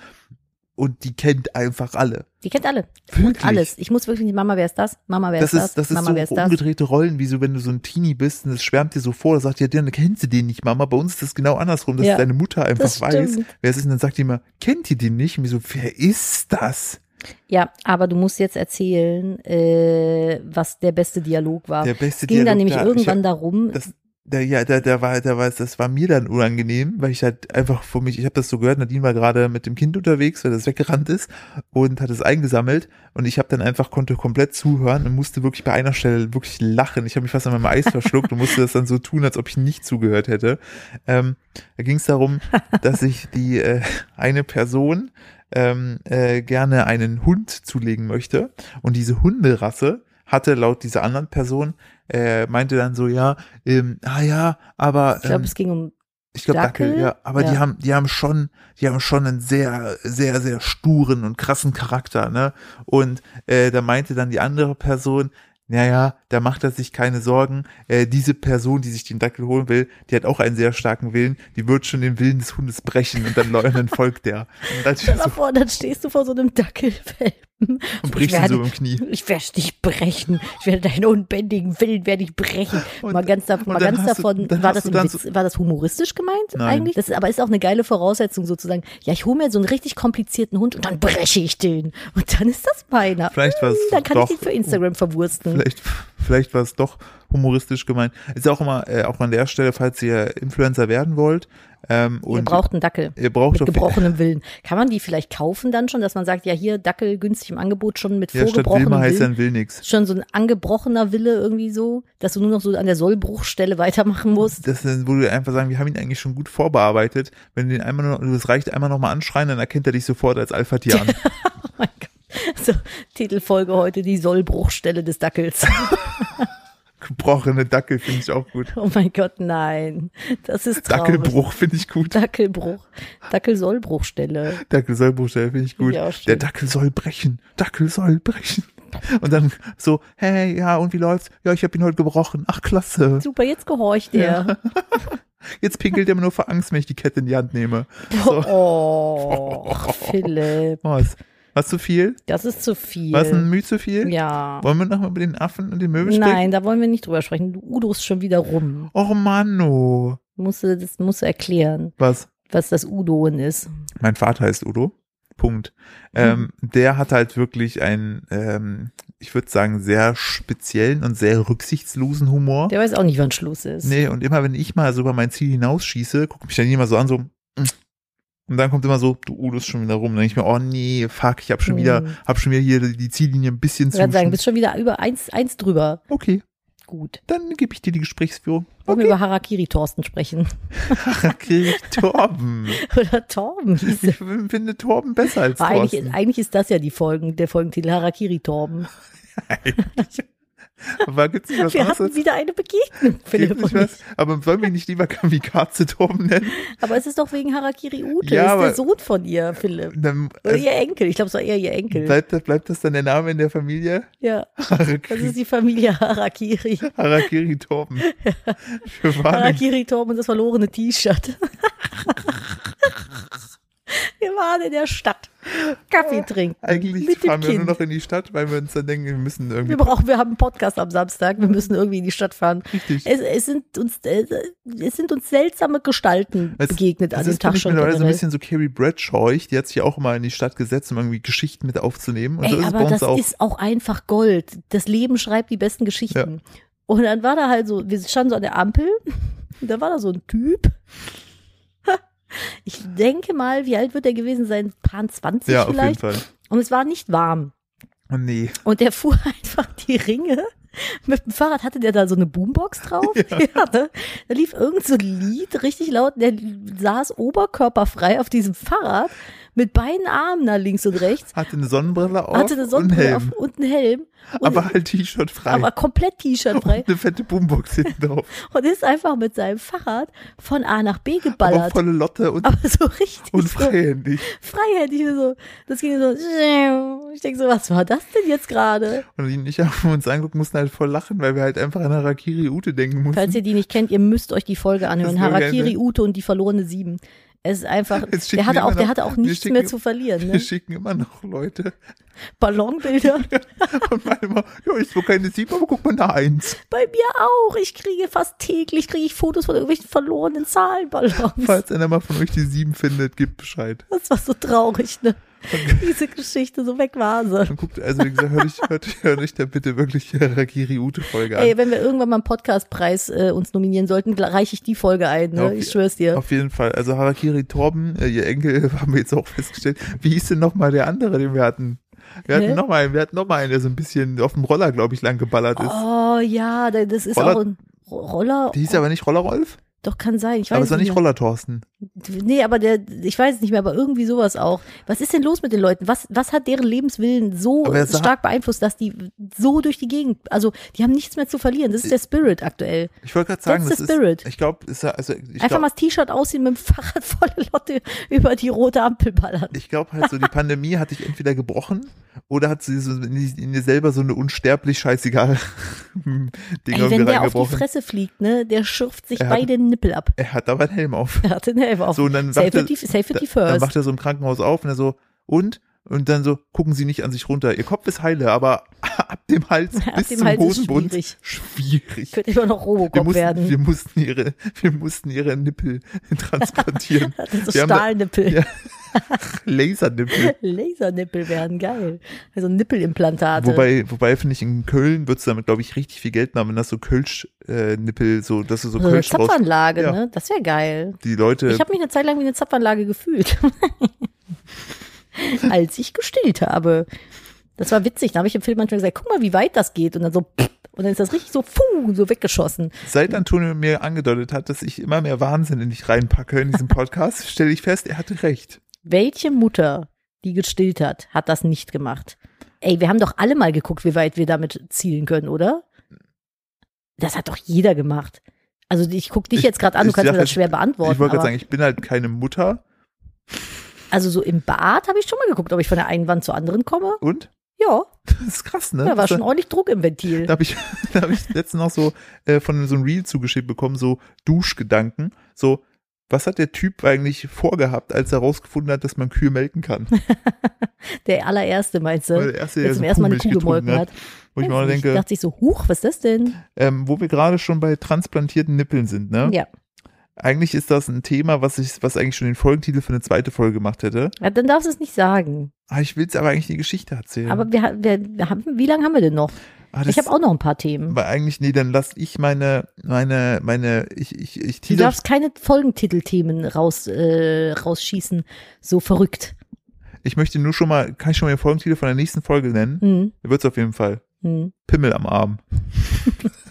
und die kennt einfach alle. Die kennt alle. Wirklich? Und alles. Ich muss wirklich nicht, Mama, wer ist das? Mama, wer Das ist das? das ist Mama, so ist das? umgedrehte Rollen, wie so, wenn du so ein Teenie bist und es schwärmt dir so vor, da sagt ja, dann kennst du den nicht, Mama. Bei uns ist das genau andersrum, dass Ja, deine Mutter einfach weiß, wer es ist und dann sagt die immer, kennt ihr den nicht? Und wir so, wer ist das? Ja, aber du musst jetzt erzählen, äh, was der beste Dialog war. Der beste es ging dann Dialog nämlich da. Irgendwann hab- darum, das, da, ja, da, da war, da war, das war mir dann unangenehm, weil ich halt einfach vor mich, ich habe das so gehört, Nadine war gerade mit dem Kind unterwegs, weil das weggerannt ist und hat es eingesammelt und ich habe dann einfach konnte komplett zuhören und musste wirklich bei einer Stelle wirklich lachen. Ich habe mich fast an meinem Eis verschluckt und musste das dann so tun, als ob ich nicht zugehört hätte. Ähm, da ging es darum, dass ich die äh, eine Person ähm, äh, gerne einen Hund zulegen möchte und diese Hunderasse hatte laut dieser anderen Person äh, meinte dann so ja ähm, ah ja aber ich glaube, ähm, es ging um, ich glaube Dackel, Dackel? ja aber die Ja. haben die haben schon die haben schon einen sehr sehr sehr sturen und krassen Charakter ne und äh, da meinte dann die andere Person naja, da macht er sich keine Sorgen. Äh, diese Person, die sich den Dackel holen will, die hat auch einen sehr starken Willen. Die wird schon den Willen des Hundes brechen und dann, und dann folgt der. Und dann, stell mal so, vor, dann stehst du vor so einem Dackelwelpen. und bricht ihn so im Knie. Ich werde dich brechen. Ich werde deinen unbändigen Willen werde ich brechen. Und- mal ganz, und mal ganz du- davon, dann war das, du Witz, war das humoristisch gemeint Nein. eigentlich? Das ist, aber ist auch eine geile Voraussetzung sozusagen. Ja, ich hole mir so einen richtig komplizierten Hund und dann breche ich den. Und dann ist das meiner. Vielleicht war es Dann kann doch, ich den für Instagram verwursten. Vielleicht, vielleicht war es doch humoristisch gemeint. Ist auch immer, äh, auch an der Stelle, falls ihr Influencer werden wollt, ähm, Ihr braucht einen Dackel. ihr braucht Mit gebrochenem Willen. Kann man die vielleicht kaufen dann schon, dass man sagt, ja hier Dackel günstig im Angebot schon mit ja, vorgebrochenem Wilma heißt Willen? dann will nix. Schon so ein angebrochener Wille irgendwie so, dass du nur noch so an der Sollbruchstelle weitermachen musst. Das ist, wo du einfach sagen, wir haben ihn eigentlich schon gut vorbearbeitet. Wenn du den einmal noch, das reicht einmal noch mal anschreien, dann erkennt er dich sofort als Alpha-Tier an. Oh. So, Titelfolge heute, die Sollbruchstelle des Dackels. Gebrochene Dackel finde ich auch gut. Oh mein Gott, nein. Das ist traurig. Dackelbruch finde ich gut. Dackelbruch. Dackelsollbruchstelle. Dackel-Sollbruchstelle finde ich gut. Ja, Der. Dackel soll brechen. Dackel soll brechen. Und dann so, hey, ja, und wie läuft's? Ja, ich habe ihn heute gebrochen. Ach, klasse. Super, jetzt gehorcht er. Jetzt pinkelt er mir nur vor Angst, wenn ich die Kette in die Hand nehme. So. Oh, Philipp. Was? Was zu viel? Das ist zu viel. Was ein Mühe zu viel? Ja. Wollen wir nochmal über den Affen und den Möbel sprechen? Nein, da wollen wir nicht drüber sprechen. Du Udo ist schon wieder rum. Och Manno. Musst du, das musst du erklären, Was? was das Udoen ist. Mein Vater heißt Udo. Punkt. Ähm, der hat halt wirklich einen, ähm, ich würde sagen, sehr speziellen und sehr rücksichtslosen Humor. Der weiß auch nicht, wann Schluss ist. Nee, und immer wenn ich mal so über mein Ziel hinausschieße, guckt mich dann jemand so an, so, mm. Und dann kommt immer so, du Udo ist schon wieder rum. Dann denke ich mir, oh nee, fuck, ich hab schon wieder, Hm. hab schon wieder hier die Ziellinie ein bisschen Ich zu. würde sagen, bist schon wieder über eins, eins drüber. Okay, Gut. dann gebe ich dir die Gesprächsführung. Wollen wir Okay, über Harakiri Thorsten sprechen? okay, Torben. Oder Torben. Ich finde Torben besser als Aber eigentlich, eigentlich ist das ja die Folgen, der Folgentitel Harakiri Torben. Aber gibt's nicht was Wir hatten wieder eine Begegnung, Philipp nicht was? Aber sollen wir nicht lieber Kamikaze Torben nennen? Aber es ist doch wegen Harakiri Ute. Ja, ist der Sohn von ihr, Philipp. Dann, Oder also, ihr Enkel. Ich glaube, es war eher ihr Enkel. bleibt, das- bleibt das dann der Name in der Familie? Ja, das Harakiri, ist die Familie Harakiri. Harakiri Torben. Harakiri Torben und das verlorene T-Shirt. Wir waren in der Stadt. Kaffee trinken. Eigentlich mit fahren wir nur Kind. noch in die Stadt, weil wir uns dann denken, wir müssen irgendwie. Wir brauchen, wir haben einen Podcast am Samstag. Wir müssen irgendwie in die Stadt fahren. Richtig. Es, es sind uns, es sind uns seltsame Gestalten Es- begegnet an dem Tag schon. mittlerweile so ein bisschen so Carrie Bradshaw. Die hat sich auch mal in die Stadt gesetzt, um irgendwie Geschichten mit aufzunehmen. Und Ey, so ist aber das auch. ist auch einfach Gold. Das Leben schreibt die besten Geschichten. Und dann war da halt so, wir standen so an der Ampel und da war da so ein Typ. Ich denke mal, wie alt wird er gewesen sein? Paar 20 ja, auf jeden vielleicht. Fall. Und es war nicht warm. Nee. Und der fuhr einfach die Ringe. Mit dem Fahrrad hatte der da so eine Boombox drauf. Ja. Ja. ne? Da lief irgend so ein Lied richtig laut. Der saß oberkörperfrei auf diesem Fahrrad mit beiden Armen nach links und rechts, Hatte eine Sonnenbrille auf hatte eine und Sonnenbrille Helm. auf und einen Helm. Und, aber halt T-Shirt frei. aber komplett T-Shirt frei. und eine fette Boombox hinten drauf. und ist einfach mit seinem Fahrrad von A nach B Aber geballert. volle Lotte und, Aber so richtig und so freihändig. freihändig so. Das ging so. Ich denke so, was war das denn jetzt gerade? Und die und ich haben uns angeguckt, mussten halt voll lachen, weil wir halt einfach an Harakiri Ute denken mussten. Falls ihr die nicht kennt, ihr müsst euch die Folge anhören. Wirklich Harakiri Ute und die verlorene Sieben. Es ist einfach, der hatte wir auch, immer der noch- hatte auch wir nichts mehr zu verlieren. Wir Ne? schicken immer noch Leute Ballonbilder. und immer, ja, ist zwar keine Sieben, aber guck mal eine Eins. Bei mir auch. Ich kriege fast täglich kriege ich Fotos von irgendwelchen verlorenen Zahlenballons. Falls einer mal von euch die Sieben findet, gibt Bescheid. Das war so traurig, ne? Diese Geschichte, so weg war sie. Und guckt, also wie gesagt, hört euch, hört, hört euch da bitte wirklich die Harakiri Ute Folge an. Ey, wenn wir irgendwann mal einen Podcastpreis äh, uns nominieren sollten, reiche ich die Folge ein, ne? Auf- Ich schwör's dir. Auf jeden Fall. Also Harakiri Torben, äh, ihr Enkel, haben wir jetzt auch festgestellt. Wie hieß denn nochmal der andere, den wir hatten? Wir hatten Hä? noch mal einen, wir hatten noch mal einen, der so ein bisschen auf dem Roller, glaube ich, lang geballert ist. Oh ja, da- das ist Roller- auch ein Ro- Roller. Der hieß aber nicht Roller Rolf, Doch, kann sein. Ich weiß aber es war nicht. Roller Thorsten. Nee, aber der, ich weiß es nicht mehr, aber irgendwie sowas auch. Was ist denn los mit den Leuten? Was, was hat deren Lebenswillen so sah- stark beeinflusst, dass die so durch die Gegend, also die haben nichts mehr zu verlieren. Das ist der Spirit aktuell. Ich wollte gerade sagen, das the spirit. ist, ich glaube, ist ja- also ich Einfach glaube, mal das T-Shirt ausziehen mit dem Fahrrad volle Lotte über die rote Ampel ballern. ich glaube halt so, die Pandemie hat dich entweder gebrochen oder hat sie so in, dir selber so eine unsterblich scheißegal Ding Ey, wenn der auf die. Fresse fliegt, ne, der schürft sich hat- beide Nippel ab. Er hat aber einen Helm auf. Er hat den Helm auf. So, und dann Safety, wacht er- safety Da- Dann first. wacht er so im Krankenhaus auf und er so, und? Und dann so, gucken Sie nicht an sich runter. Ihr Kopf ist heile, aber ab dem Hals Ab bis dem zum Hals Hosenbund schwierig. schwierig. Könnte immer noch Wir Robocop mussten, werden. wir mussten ihre, wir mussten ihre Nippel transplantieren. So wir haben Stahlnippel. Ja. Lasernippel. Lasernippel werden geil. Also Nippelimplantate. Wobei, wobei finde ich, in Köln würdest du damit, glaube ich, richtig viel Geld machen, wenn das so Kölsch-Nippel, so, dass du so so eine Kölsch Zapfanlage, Ja. ne? Das wäre geil. die Leute, Ich habe mich eine Zeit lang wie eine Zapfanlage gefühlt. Als ich gestillt habe. Das war witzig. Da habe ich im Film manchmal gesagt, guck mal, wie weit das geht. Und dann so, pff, und dann ist das richtig so, fuh, so weggeschossen. seit Antonio mir angedeutet hat, dass ich immer mehr Wahnsinn in dich reinpacke in diesem Podcast, stelle ich fest, er hatte recht. Welche Mutter, die gestillt hat, hat das nicht gemacht? Ey, wir haben doch alle mal geguckt, wie weit wir damit zielen können, oder? Das hat doch jeder gemacht. Also ich guck dich Ich- jetzt gerade an, du kannst mir das schwer beantworten. ich wollte gerade sagen, ich bin halt keine Mutter Also so im Bad habe ich schon mal geguckt, ob ich von der einen Wand zur anderen komme. und Ja, das ist krass, ne? da war Das- schon ordentlich Druck im Ventil. Da habe ich, da hab ich letztens noch so äh, von so einem Reel zugeschickt bekommen, so Duschgedanken. So, was hat der Typ eigentlich vorgehabt, als er rausgefunden hat, dass man Kühe melken kann? Der allererste, meinst du? der erste, Der der zum ersten Mal eine Kuh gemolken hat. Wo ich mir mal nicht. denke, dachte ich so, huch, was ist das denn? ähm, wo wir gerade schon bei transplantierten Nippeln sind, ne? Ja. Eigentlich ist das ein Thema, was ich, was eigentlich schon den Folgentitel für eine zweite Folge gemacht hätte. ja. Dann darfst du es nicht sagen. Ah, ich will es aber eigentlich die Geschichte erzählen. Aber wir, wir, wir haben, wie lange haben wir denn noch? Ah, Ich habe auch noch ein paar Themen. aber eigentlich, nee, dann lass ich meine, meine, meine, ich, ich, ich Du teaser- darfst keine Folgentitelthemen raus, äh, rausschießen. So verrückt. ich möchte nur schon mal, kann ich schon mal den Folgentitel von der nächsten Folge nennen? Hm, Wird's auf jeden Fall. hm. Pimmel am Arm.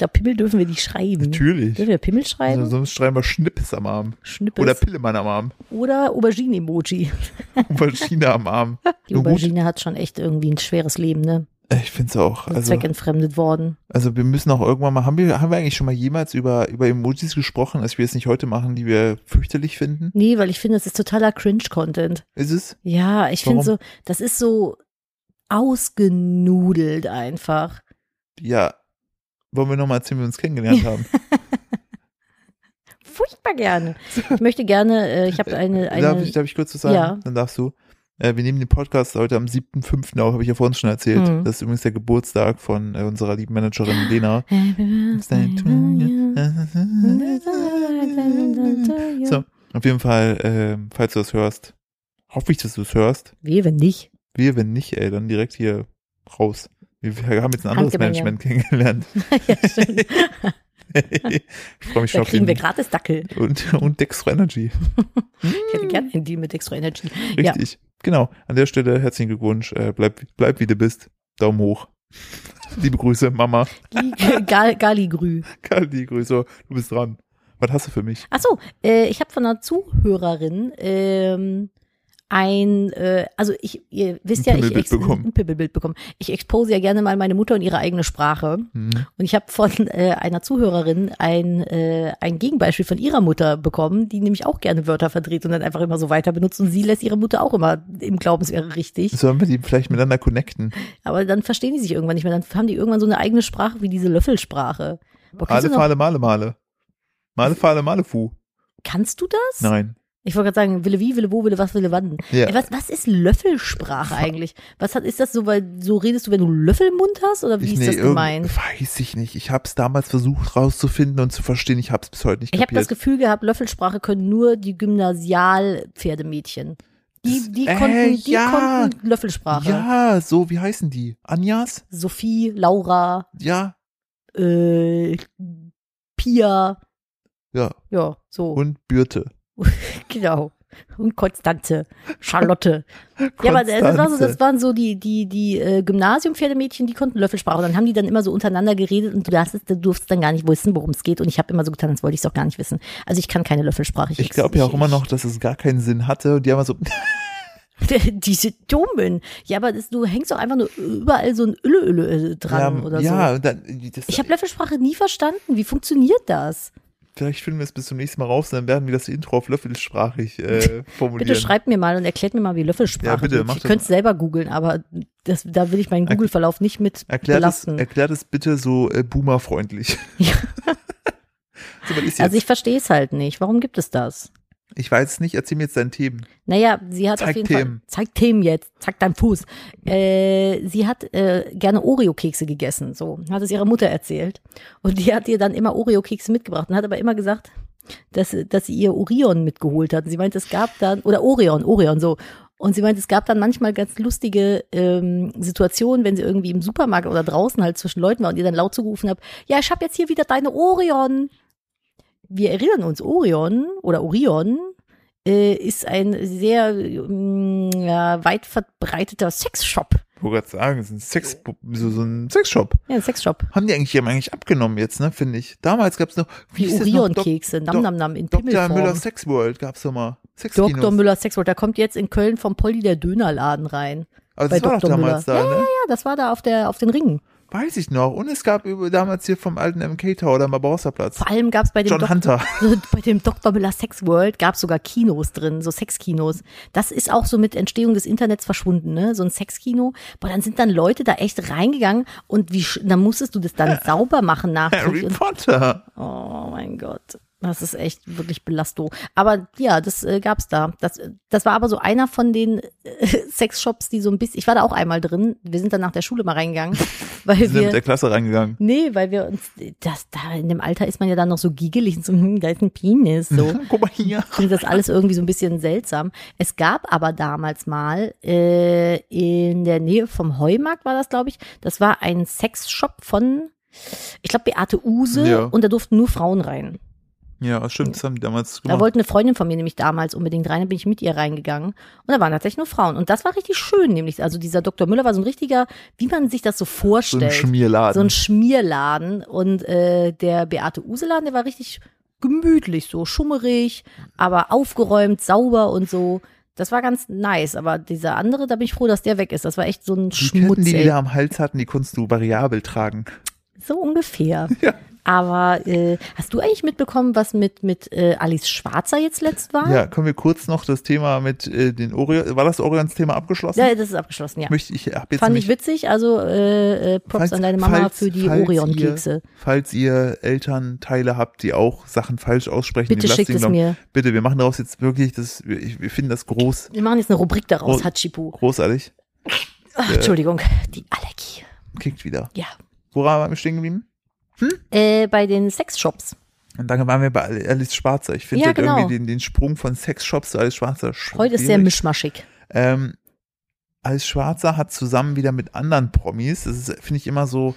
Ich glaube, Pimmel dürfen wir nicht schreiben. Natürlich. Dürfen wir Pimmel schreiben? Also sonst schreiben wir Schnippes am Arm. Schnippes. Oder Pillemann am Arm. Oder Aubergine-Emoji. Aubergine am Arm. Die Nur gut. Aubergine hat schon echt irgendwie ein schweres Leben, ne? Ich find's auch. Also, zweckentfremdet worden. also wir müssen auch irgendwann mal, haben wir, haben wir eigentlich schon mal jemals über, über Emojis gesprochen, dass wir es nicht heute machen, die wir fürchterlich finden? Nee, weil ich finde, das ist totaler Cringe-Content. Ist es? Ja, ich finde so, das ist so ausgenudelt einfach. Ja. Wollen wir nochmal erzählen, wie wir uns kennengelernt haben? Furchtbar gerne. Ich möchte gerne, äh, ich habe eine, darf, eine ich, darf ich kurz was sagen? Ja. Dann darfst du. Äh, wir nehmen den Podcast heute am 7.5. auf, habe ich ja vorhin schon erzählt. Mhm. Das ist übrigens der Geburtstag von äh, unserer lieben Managerin Lena. So, auf jeden Fall, äh, falls du das hörst, hoffe ich, dass du es hörst. Wie, wenn nicht? Wir, wenn nicht, ey, dann direkt hier raus. Wir, haben jetzt ein anderes. Management kennengelernt. ja, stimmt. ich freue mich schon Da kriegen wir gratis Dackel. und, und Dextro Energy. Ich hätte gerne einen Deal mit Extra Energy. Ja. Richtig. Genau. An der Stelle herzlichen Glückwunsch. Äh, bleib, bleib wie du bist. Daumen hoch. Liebe Grüße, Mama. Gal Galigrü. Kali, Grüße. Du bist dran. Was hast du für mich? Ach so, äh, ich habe von einer Zuhörerin ähm, ein, äh, also ich, ihr wisst Ein ja, ich Pimmelbild ex- bekommen. ein Pimmelbild bekommen. Ich expose ja gerne mal meine Mutter und ihre eigene Sprache. Hm. Und ich habe von äh, einer Zuhörerin ein, äh, ein Gegenbeispiel von ihrer Mutter bekommen, die nämlich auch gerne Wörter verdreht und dann einfach immer so weiter benutzt. Und sie lässt ihre Mutter auch immer im Glauben, es wäre richtig. Sollen wir die vielleicht miteinander connecten? Aber dann verstehen die sich irgendwann nicht mehr. Dann haben die irgendwann so eine eigene Sprache wie diese Löffelsprache. Boah, Male, Fale, Male, Male. Male, Fale, Male, Fu. kannst du das? Nein. Ich wollte gerade sagen, Wille wie, Wille wo, Wille was, Wille wann. Ja. Ey, was, was ist Löffelsprache eigentlich? Was hat, ist das so, weil so redest du, wenn du Löffel im Mund hast oder wie Ich, ist nee, das gemeint? Weiß ich nicht. Ich habe es damals versucht rauszufinden und zu verstehen. Ich habe es bis heute nicht Ich habe das. Gefühl gehabt, Löffelsprache können nur die Gymnasialpferdemädchen. Die, die Äh, konnten, die ja. konnten Löffelsprache. ja, so, wie heißen die? Anjas? Sophie, Laura, Ja, äh, Pia, ja. ja, so, Und Bürte. genau. Und Konstanze, Charlotte. Ja, aber das, war so, das waren so die, die, die äh, Gymnasium-Pferdemädchen, die konnten Löffelsprache. Und dann haben die dann immer so untereinander geredet und du, darfst, du durfst dann gar nicht wissen, worum es geht. Und ich habe immer so getan, als wollte ich es auch gar nicht wissen. Also ich kann keine Löffelsprache. Ich glaube ja auch ich- immer noch, dass es gar keinen Sinn hatte. Und die haben so, Diese Dummen. Ja, aber das, du hängst doch einfach nur überall so ein Ülle-Ülle dran ja, oder ja, so. das, Ich habe Löffelsprache nie verstanden. Wie funktioniert das? Vielleicht finden wir es bis zum nächsten Mal raus, dann werden wir das Intro auf löffelsprachig äh, formulieren. Bitte schreibt mir mal und erklärt mir mal, wie Löffelsprache Ja, bitte, Ich könnte es selber googeln, aber das, da will ich meinen Er- Google-Verlauf nicht mit Erklärt es, belasten. erklärt es bitte so äh, boomerfreundlich. Ja. so? Also ich verstehe es halt nicht. Warum gibt es das? Ich weiß es nicht, erzähl mir jetzt deine Themen. Naja, sie hat auf Zeig jeden Themen. Fall. Zeig Themen jetzt. Zeig deinen Fuß. Äh, sie hat äh, gerne Oreo-Kekse gegessen. So hat es ihrer Mutter erzählt. Und die hat ihr dann immer Oreo-Kekse mitgebracht und hat aber immer gesagt, dass, dass sie ihr Orion mitgeholt hat. Und sie meinte, es gab dann, oder Orion, Orion, so. Und sie meinte, es gab dann manchmal ganz lustige ähm, Situationen, wenn sie irgendwie im Supermarkt oder draußen halt zwischen Leuten war und ihr dann laut zugerufen hat, ja, ich habe jetzt hier wieder deine Orion. Wir erinnern uns, Orion oder Orion äh, ist ein sehr ähm, ja, weit verbreiteter Sexshop. Ich wollte gerade sagen, es ist ein Sex, so, so ein Sexshop. Ja, ein Sexshop. Haben die eigentlich, die haben eigentlich abgenommen jetzt, ne, finde ich. Damals gab es noch, wie Die Orion-Kekse, Nam Nam Nam in Dr. Müller Pimmelform. Sex World gab's doch mal. Dr. Müller Sexworld, da kommt jetzt in Köln vom Polly der Dönerladen rein. Aber das war doch Dr. damals Müller. da, ne? Ja, das war da auf der auf den Ringen. Weiß ich noch. Und es gab damals hier vom alten MK Tower, da am Barbarossa-Platz. Vor allem gab's bei dem John Dok- Hunter. bei dem Dr. Müller Sex World gab's sogar Kinos drin, so Sexkinos. Das ist auch so mit Entstehung des Internets verschwunden, ne? So ein Sexkino. Boah, dann sind dann Leute da echt reingegangen und wie sch- dann musstest du das dann sauber machen nachträglich. Harry Und Potter. Oh mein Gott. Das ist echt wirklich belasto. Aber ja, das äh, gab's da. Das, das war aber so einer von den äh, Sexshops, die so ein bisschen. Ich war da auch einmal drin. Wir sind dann nach der Schule mal reingegangen, weil Wir sind mit wir. der Klasse reingegangen. Nee, weil wir uns, das da in dem Alter ist man ja dann noch so giegelig und so, hm, da ist ein Penis, so. Guck mal hier. Ich finde das alles irgendwie so ein bisschen seltsam. Es gab aber damals mal äh, in der Nähe vom Heumarkt war das, glaube ich. Das war ein Sexshop von, ich glaube Beate Use Ja. und da durften nur Frauen rein. Ja, stimmt, das haben damals Da gemacht. wollte eine Freundin von mir nämlich damals unbedingt rein, da bin ich mit ihr reingegangen. Und da waren tatsächlich nur Frauen. Und das war richtig schön, nämlich. Also dieser Dr. Müller war so ein richtiger, wie man sich das so so ein vorstellt. Schmierladen. So ein Schmierladen. Und äh, der Beate Useladen, der war richtig gemütlich, so schummerig, aber aufgeräumt, sauber und so. Das war ganz nice. Aber dieser andere, da bin ich froh, dass der weg ist. Das war echt so ein die Schmutz. Ketten, die die da am Hals hatten, die konntest du variabel tragen. So ungefähr. Ja. Aber äh, hast du eigentlich mitbekommen, was mit, mit äh, Alice Schwarzer jetzt letzt war? Ja, können wir kurz noch das Thema mit äh, den Orion, war das Orions-Thema abgeschlossen? Ja, das ist abgeschlossen, ja. Möchte, ich hab jetzt Fand ich witzig, also äh, äh, Props Falls- an deine Mama falls- für die Orion-Kekse. falls ihr Elternteile habt, die auch Sachen falsch aussprechen, Bitte schickt es mir. Bitte, wir machen daraus jetzt wirklich, das, wir, wir finden das groß, Wir machen jetzt eine Rubrik daraus, Oh. Hatschipu. großartig. Ach, Entschuldigung, die Allergie. Kickt wieder. Ja. Woran waren wir stehen geblieben? Äh, bei den Sexshops. Und dann waren wir bei Alice Schwarzer. Ich finde Ja, halt genau. irgendwie den, den Sprung von Sexshops zu Alice Schwarzer Heute ist sehr schwierig. mischmaschig. Ähm, Alice Schwarzer hat zusammen wieder mit anderen Promis, das finde ich immer so.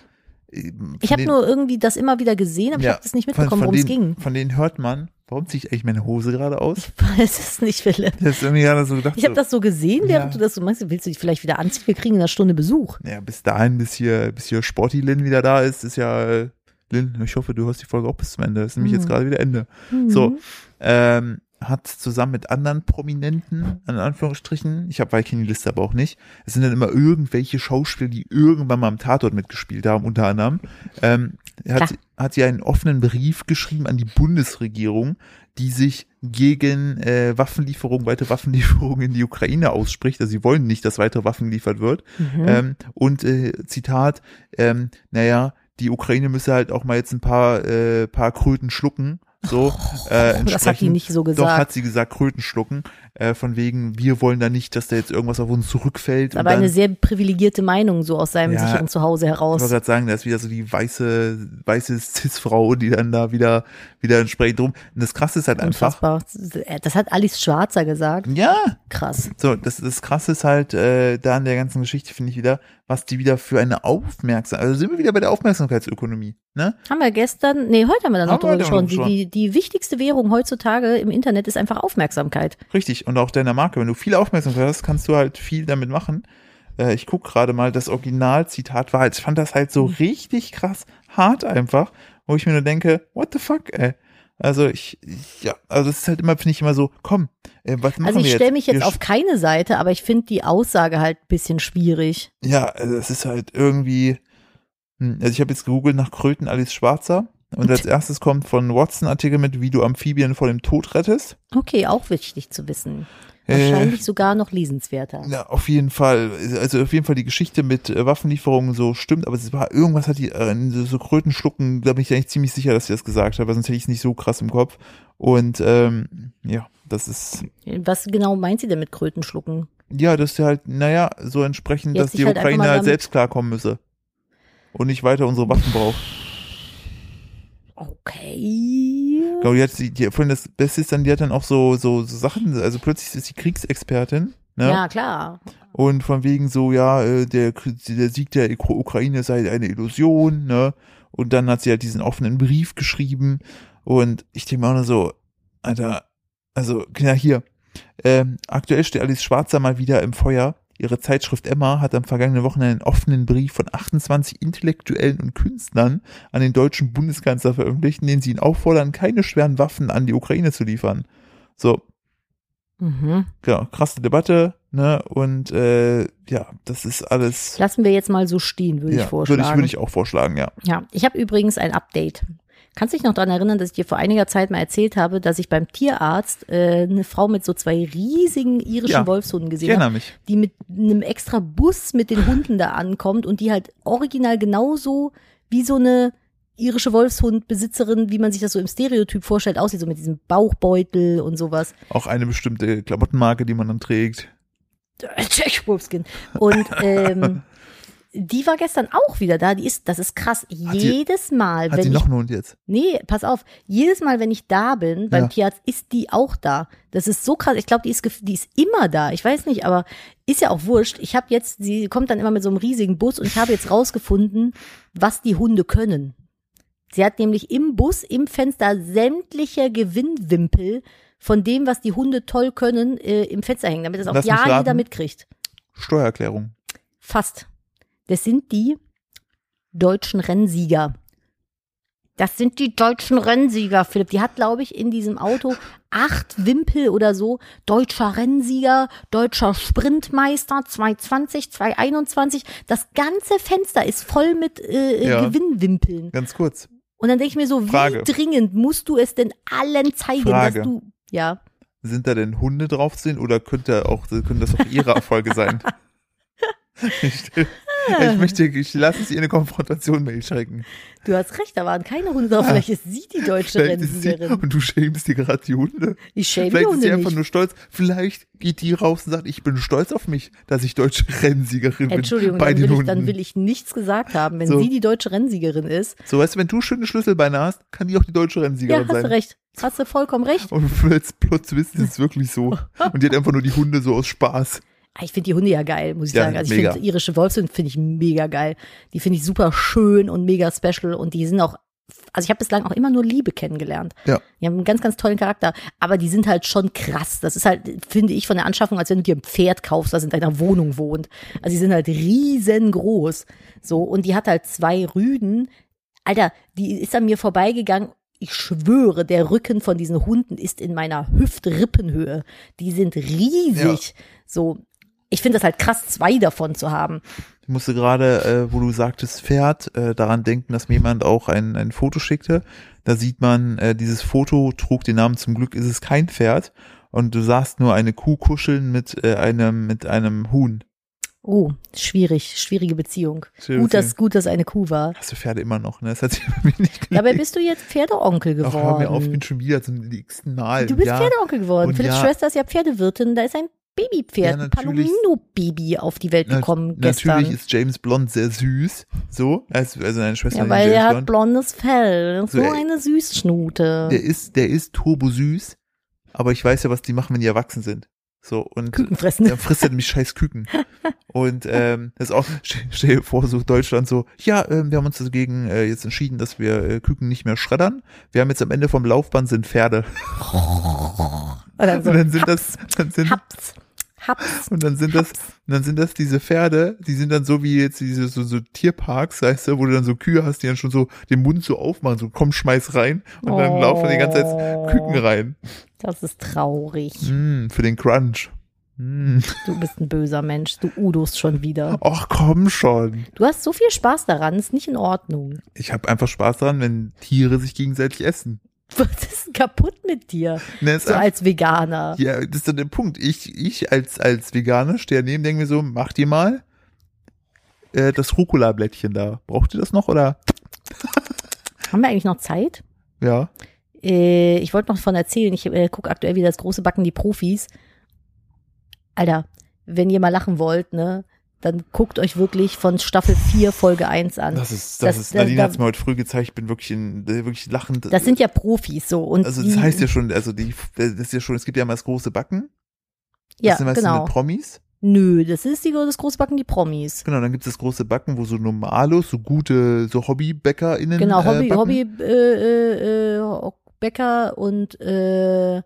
äh, Ich habe nur irgendwie das immer wieder gesehen, aber Ja, ich habe das nicht mitbekommen, worum es ging. von denen hört man, warum ziehe ich eigentlich meine Hose gerade aus? Es ist nicht, Philipp. Ist irgendwie gerade so gedacht. Ich habe so, das so gesehen, während Ja. du das so meinst. Willst du dich vielleicht wieder anziehen? Wir kriegen in einer Stunde Besuch. ja, bis dahin, bis hier, bis hier Sportilin wieder da ist, ist ja äh, Lynn, ich hoffe, du hörst die Folge auch bis zum Ende. Das ist nämlich Mhm. jetzt gerade wieder Ende. Mhm. So, ähm, hat zusammen mit anderen Prominenten, in Anführungsstrichen, ich habe die Liste aber auch nicht, es sind dann immer irgendwelche Schauspieler, die irgendwann mal am Tatort mitgespielt haben, unter anderem, ähm, hat, hat sie einen offenen Brief geschrieben an die Bundesregierung, die sich gegen äh, Waffenlieferungen, weitere Waffenlieferungen in die Ukraine ausspricht. Also sie wollen nicht, dass weitere Waffen geliefert wird. Mhm. Ähm, und äh, Zitat, ähm, naja, die Ukraine müsse halt auch mal jetzt ein paar, äh, paar Kröten schlucken. So, äh, Oh, das hat die nicht so Doch, gesagt. hat sie gesagt, Kröten schlucken. Äh, von wegen, wir wollen da nicht, dass da jetzt irgendwas auf uns zurückfällt. aber dann, eine sehr privilegierte Meinung, so aus seinem Ja, sicheren Zuhause ich heraus. wollte gerade sagen, da ist wieder so die weiße, weiße Cis-Frau, die dann da wieder, wieder entsprechend drum. Und das krasse ist halt einfach. Unfassbar. Das hat Alice Schwarzer gesagt. Ja, Krass. So, das, das krasse ist halt äh, da in der ganzen Geschichte, finde ich wieder, was die wieder für eine Aufmerksamkeit, also sind wir wieder bei der Aufmerksamkeitsökonomie, ne? Haben wir gestern, nee, heute haben wir da noch drüber gesprochen. Die, die, die wichtigste Währung heutzutage im Internet ist einfach Aufmerksamkeit. Richtig, und auch deiner Marke. Wenn du viel Aufmerksamkeit hast, kannst du halt viel damit machen. Äh, ich guck gerade mal, das Originalzitat war halt, ich fand das halt so richtig krass hart einfach, wo ich mir nur denke, what the fuck, ey. Also ich, ja, also es ist halt immer, finde ich immer so, komm, äh, was machen Also ich wir stelle mich jetzt Wir auf keine Seite, aber ich finde die Aussage halt ein bisschen schwierig. Ja, also es ist halt irgendwie. hm, Also ich habe jetzt gegoogelt nach Kröten Alice Schwarzer und als erstes kommt von Watson Artikel mit, wie du Amphibien vor dem Tod rettest. Okay, auch wichtig zu wissen. Äh, Wahrscheinlich sogar noch lesenswerter. Ja, auf jeden Fall. Also auf jeden Fall die Geschichte mit äh, Waffenlieferungen so stimmt, aber es war irgendwas hat die äh, so, so Kröten schlucken, da bin ich eigentlich ziemlich sicher, dass sie das gesagt hat, weil sonst hätte ich es nicht so krass im Kopf. Und ähm, ja, das ist Was genau meint sie denn mit Kröten schlucken? ja, das ist halt, naja, so entsprechend, Jetzt dass die halt Ukraine halt selbst klarkommen müsse. Und nicht weiter unsere Waffen braucht. Okay. Genau, die hat sie, die, vorhin das Beste ist dann, die hat dann auch so, so, so Sachen, also plötzlich ist sie Kriegsexpertin, ne? Ja, klar. Und von wegen so, ja, äh, der, der Sieg der Ukra- Ukraine sei eine Illusion, ne? Und dann hat sie halt diesen offenen Brief geschrieben. Und ich denke mir auch nur so, Alter, also, ja, hier. Ähm, aktuell steht Alice Schwarzer mal wieder im Feuer. Ihre Zeitschrift Emma hat am vergangenen Wochenende einen offenen Brief von 28 Intellektuellen und Künstlern an den deutschen Bundeskanzler veröffentlicht, in dem sie ihn auffordern, keine schweren Waffen an die Ukraine zu liefern. So, Mhm. ja, krasse Debatte, ne? Und äh, ja, das ist alles. Lassen wir jetzt mal so stehen, würde ja, ich vorschlagen. Würde ich, würde ich auch vorschlagen, ja. Ja, ich habe übrigens ein Update. Kannst dich noch daran erinnern, dass ich dir vor einiger Zeit mal erzählt habe, dass ich beim Tierarzt äh, eine Frau mit so zwei riesigen irischen Ja, Wolfshunden gesehen habe, die mit einem extra Bus mit den Hunden da ankommt und die halt original genauso wie so eine irische Wolfshundbesitzerin, wie man sich das so im Stereotyp vorstellt, aussieht, so mit diesem Bauchbeutel und sowas. Auch eine bestimmte Klamottenmarke, die man dann trägt. Jack Wolfskin. Und ähm, die war gestern auch wieder da. Die ist, das ist krass. die- Jedes Mal, Hat wenn sie ich noch einen Hund jetzt? Nee, pass auf. Jedes Mal, wenn ich da bin beim Ja. Tierarzt, ist die auch da. Das ist so krass. Ich glaube, die ist, die ist immer da. Ich weiß nicht, aber ist ja auch wurscht. Ich habe jetzt, sie kommt dann immer mit so einem riesigen Bus und ich habe jetzt rausgefunden, was die Hunde können. Sie hat nämlich im Bus, im Fenster sämtliche Gewinnwimpel von dem, was die Hunde toll können, äh, im Fenster hängen, damit das auch Lass ja jeder mitkriegt. Steuererklärung. Fast. Das sind die deutschen Rennsieger. Das sind die deutschen Rennsieger, Philipp. Die hat, glaube ich, in diesem Auto acht Wimpel oder so. Deutscher Rennsieger, deutscher Sprintmeister 220, 221. Das ganze Fenster ist voll mit äh, Ja. Gewinnwimpeln. Ganz kurz. Und dann denke ich mir so, Frage. wie dringend musst du es denn allen zeigen, Frage. dass du. Ja. Sind da denn Hunde drauf zu sehen oder könnte auch, können das auch ihre Erfolge sein? Ich, ich möchte, ich lasse es ihr eine Konfrontation mail schrecken. Du hast recht, da waren keine Hunde drauf. Vielleicht ist sie die deutsche Vielleicht ist sie, Rennsiegerin. und du schämst dir gerade die Hunde. Ich schäme die Vielleicht ist Hunde sie einfach nicht. nur stolz. Vielleicht geht die raus und sagt, ich bin stolz auf mich, dass ich deutsche Rennsiegerin bin Entschuldigung, dann will, ich, dann will ich nichts gesagt haben. Wenn So. sie die deutsche Rennsiegerin ist, so, weißt du, wenn du schöne Schlüsselbeine hast, kann die auch die deutsche ja, Rennsiegerin hast sein. du recht. Hast du vollkommen recht. Und plötzlich, plötzlich ist es wirklich so. Und die hat einfach nur die Hunde so aus Spaß. Ah, Ich finde die Hunde ja geil, muss ich Ja, sagen. Also ich finde irische Wolfshunde finde ich mega geil. Die finde ich super schön und mega special und die sind auch, also ich habe bislang auch immer nur Liebe kennengelernt. Ja. Die haben einen ganz, ganz tollen Charakter, aber die sind halt schon krass. Das ist halt, finde ich, von der Anschaffung, als wenn du dir ein Pferd kaufst, das in deiner Wohnung wohnt. Also die sind halt riesengroß. So, und die hat halt zwei Rüden. Alter, die ist an mir vorbeigegangen. Ich schwöre, der Rücken von diesen Hunden ist in meiner Hüftrippenhöhe. Die sind riesig. So, ich finde das halt krass, zwei davon zu haben. Ich musste gerade, äh, wo du sagtest Pferd, äh, daran denken, dass mir jemand auch ein, ein Foto schickte. Da sieht man, äh, dieses Foto trug den Namen zum Glück ist es kein Pferd und du sahst nur eine Kuh kuscheln mit äh, einem mit einem Huhn. Oh, schwierig, schwierige Beziehung. Schwierige Gut, dass, gut, dass eine Kuh war. Hast du Pferde immer noch, ne? Das hat sich bei mir nicht Dabei gelegt. bist du jetzt Pferdeonkel Ach, hör mir auf, ich bin geworden. schon wieder zum nächsten Mal. Du bist ja, Pferdeonkel geworden. Und Philipps ja- Schwester ist ja Pferdewirtin. Da ist ein Babypferd, Ja, ein natürlich. Palomino-Baby auf die Welt na, gekommen gestern. Natürlich ist James Blond sehr süß. So, also, also deine Schwester ja, weil er hat Blond. blondes Fell. So, So, eine Süßschnute. Der ist, der ist turbo süß, aber ich weiß ja, was die machen, wenn die erwachsen sind. So, und Küken fressen. dann frisst er nämlich scheiß Küken. Und ähm, das ist auch, stell, dir vor, so Deutschland so, ja, ähm, wir haben uns dagegen äh, jetzt entschieden, dass wir äh, Küken nicht mehr schreddern. Wir haben jetzt am Ende vom Laufband sind Pferde. So. Und dann sind das, dann sind, Haps. Haps. und dann sind das, und dann sind das diese Pferde, die sind dann so wie jetzt diese so, so Tierparks, weißt du, wo du dann so Kühe hast, die dann schon so den Mund so aufmachen, so komm, schmeiß rein und dann laufen die ganze Zeit Küken rein. Das ist traurig. Mm, für den Crunch. Mm. Du bist ein böser Mensch. Du udost schon wieder. Ach komm schon. Du hast so viel Spaß daran. Ist nicht in Ordnung. Ich habe einfach Spaß daran, wenn Tiere sich gegenseitig essen. Was ist denn kaputt mit dir? Ne, ist So einfach- als Veganer. ja, das ist dann der Punkt. Ich, ich als, als Veganer stehe daneben, denke mir so, macht ihr mal äh, das Rucola-Blättchen da. Braucht ihr das noch oder? Haben wir eigentlich noch Zeit? Ja. Äh, ich wollte noch von erzählen. Ich äh, gucke aktuell wieder das große Backen die Profis. Alter, wenn ihr mal lachen wollt, ne, dann guckt euch wirklich von Staffel 4 Folge 1 an. Das ist, das, Das- ist, Nadine da- hat es mir heute früh gezeigt, ich bin wirklich in, äh, wirklich lachend. Das sind ja Profis so und also das die, heißt ja schon, also die, das ist ja schon, es gibt ja mal das große Backen. ja das sind meistens genau. mit Promis. Nö, das ist die, das große Backen die Promis. Genau, dann gibt es das große Backen, wo so Normalos, so gute, so HobbybäckerInnen Genau, Hobby, äh. Hobby äh, äh, äh, Bäcker und äh,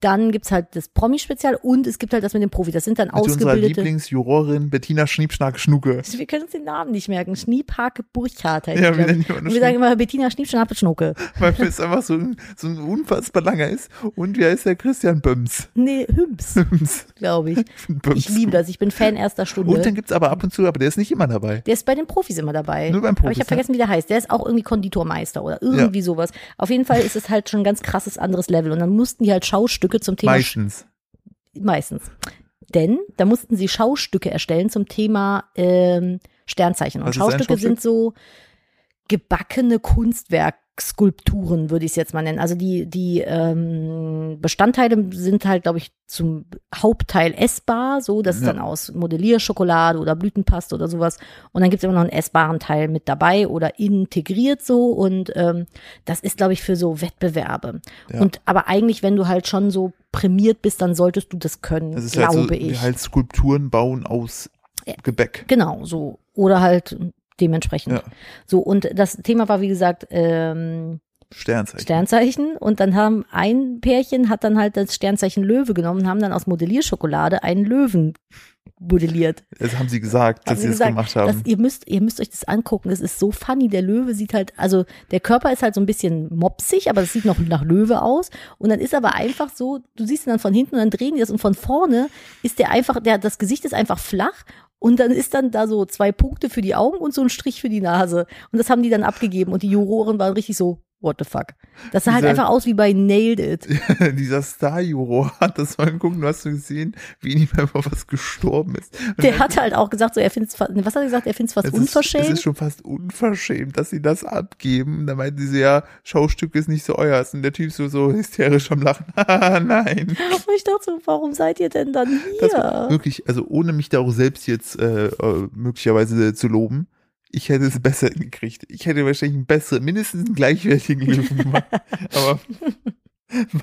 dann gibt's halt das Promi-Spezial und es gibt halt das mit dem Profi. Das sind dann Mit ausgebildete. Lieblingsjurorin Bettina Schniepschnack Schnucke. Wir können uns den Namen nicht merken. Schniebhake Burchardt heißt Ja, wir Und wir sagen immer Bettina Schniebschnappe Schnucke. weil es einfach so ein, so ein unfassbar langer ist. Und wie heißt der Christian Böms? Nee, Hübs, Böms. glaube ich. Böms. Ich liebe das. Ich bin Fan erster Stunde. Und dann gibt's aber ab und zu, aber der ist nicht immer dabei. Der ist bei den Profis immer dabei. Nur beim Aber Profis, ich habe ne? vergessen, wie der heißt. Der ist auch irgendwie Konditormeister oder irgendwie sowas. Auf jeden Fall ist es halt schon ein ganz krasses anderes Level. Und dann mussten die halt Schaustücke zum Thema Meistens. Meistens. Denn da mussten sie Schaustücke erstellen zum Thema ähm, Sternzeichen. Und Schaustücke sind so gebackene Kunstwerkskulpturen, würde ich es jetzt mal nennen. Also die, die ähm, Bestandteile sind halt, glaube ich, zum Hauptteil essbar. So, das ist Ja. dann aus Modellierschokolade oder Blütenpaste oder sowas. Und dann gibt es immer noch einen essbaren Teil mit dabei oder integriert so. Und ähm, das ist, glaube ich, für so Wettbewerbe. Ja. Und aber eigentlich, wenn du halt schon so prämiert bist, dann solltest du das können, Das ist halt glaube so, ich. halt Skulpturen bauen aus. Gebäck. Genau, so. Oder halt dementsprechend. Ja. So, und das Thema war, wie gesagt, ähm, Sternzeichen. Sternzeichen. Und dann haben ein Pärchen hat dann halt das Sternzeichen Löwe genommen und haben dann aus Modellierschokolade einen Löwen modelliert. Das haben sie gesagt, Haben dass sie sie das gemacht haben. Ihr müsst, ihr müsst euch das angucken. Das ist so funny. Der Löwe sieht halt, also der Körper ist halt so ein bisschen mopsig, aber das sieht noch nach Löwe aus. Und dann ist aber einfach so, du siehst ihn dann von hinten und dann drehen die das und von vorne ist der einfach, der, das Gesicht ist einfach flach. Und dann ist dann da so zwei Punkte für die Augen und so ein Strich für die Nase. Und das haben die dann abgegeben. Und die Juroren waren richtig so, what the fuck. Das sah halt Dieser- einfach aus wie bei Nailed It. Dieser Star-Juror hat das mal geguckt, du hast du gesehen, wie ihm einfach was gestorben ist. Und Der hat halt auch gesagt, so er findet es, was hat er gesagt, er findet es fast es ist, unverschämt. es ist schon fast unverschämt, dass sie das abgeben. Da meinten sie so, ja, Schaustück ist nicht so euer. Und der Typ so, so hysterisch am Lachen. Haha, Nein. Und ich dachte so, warum seid ihr denn dann hier? wirklich, also ohne mich da auch selbst jetzt äh, äh, möglicherweise zu loben, ich hätte es besser gekriegt. Ich hätte wahrscheinlich einen besseren, mindestens einen gleichwertigen Löwen gemacht. Aber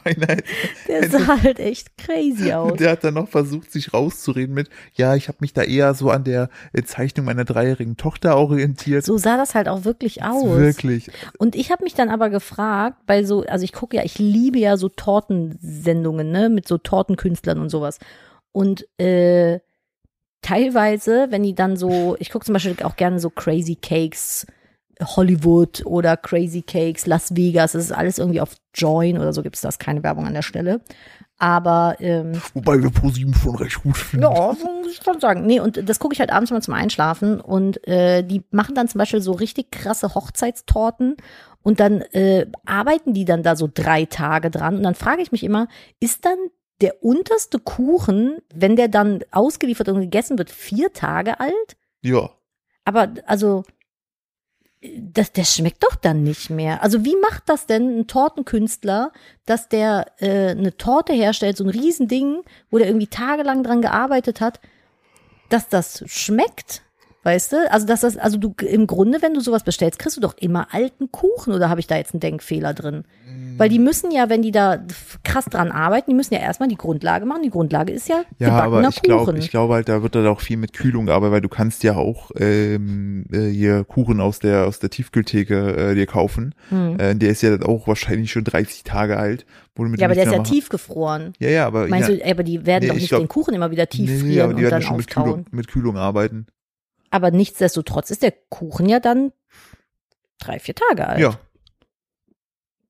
meiner, Der sah halt echt crazy aus. der hat dann noch versucht, sich rauszureden mit, ja, ich habe mich da eher so an der äh, Zeichnung meiner dreijährigen Tochter orientiert. So sah das halt auch wirklich aus. Wirklich. Und ich habe mich dann aber gefragt, bei so, also ich gucke ja, ich liebe ja so Tortensendungen, ne, mit so Tortenkünstlern und sowas. Und äh, teilweise, wenn die dann so, ich gucke zum Beispiel auch gerne so Crazy Cakes Hollywood oder Crazy Cakes, Las Vegas, das ist alles irgendwie auf Join oder so gibt es das, keine Werbung an der Stelle. Aber ähm, Wobei wir ProSieben schon recht gut finden. ja, muss ich schon sagen. Nee, und das gucke ich halt abends mal zum Einschlafen. Und äh, die machen dann zum Beispiel so richtig krasse Hochzeitstorten und dann äh, arbeiten die dann da so drei Tage dran. Und dann frage ich mich immer, ist dann der unterste Kuchen, wenn der dann ausgeliefert und gegessen wird, vier Tage alt? Ja. Aber also, das, das schmeckt doch dann nicht mehr. Also wie macht das denn ein Tortenkünstler, dass der äh, eine Torte herstellt, so ein Riesending, wo der irgendwie tagelang dran gearbeitet hat, dass das schmeckt? Weißt du? Also, dass das, also du im Grunde, wenn du sowas bestellst, kriegst du doch immer alten Kuchen oder habe ich da jetzt einen Denkfehler drin? Weil die müssen ja, wenn die da krass dran arbeiten, die müssen ja erstmal die Grundlage machen. Die Grundlage ist ja, Ja, aber gebackener ich glaube, ich glaube halt, da wird dann auch viel mit Kühlung gearbeitet, weil du kannst ja auch ähm, äh, hier Kuchen aus der aus der Tiefkühltheke äh, dir kaufen. Hm. Äh, der ist ja dann auch wahrscheinlich schon 30 Tage alt. Ja, aber der ist ja tiefgefroren. Ja, ja, aber Meinst ja, du, aber die werden Nee, doch ich nicht glaub- den Kuchen immer wieder tief nee, nee, frieren aber die und werden dann schon mit. Kühlung, mit Kühlung arbeiten. Aber nichtsdestotrotz ist der Kuchen ja dann drei, vier Tage alt. Ja,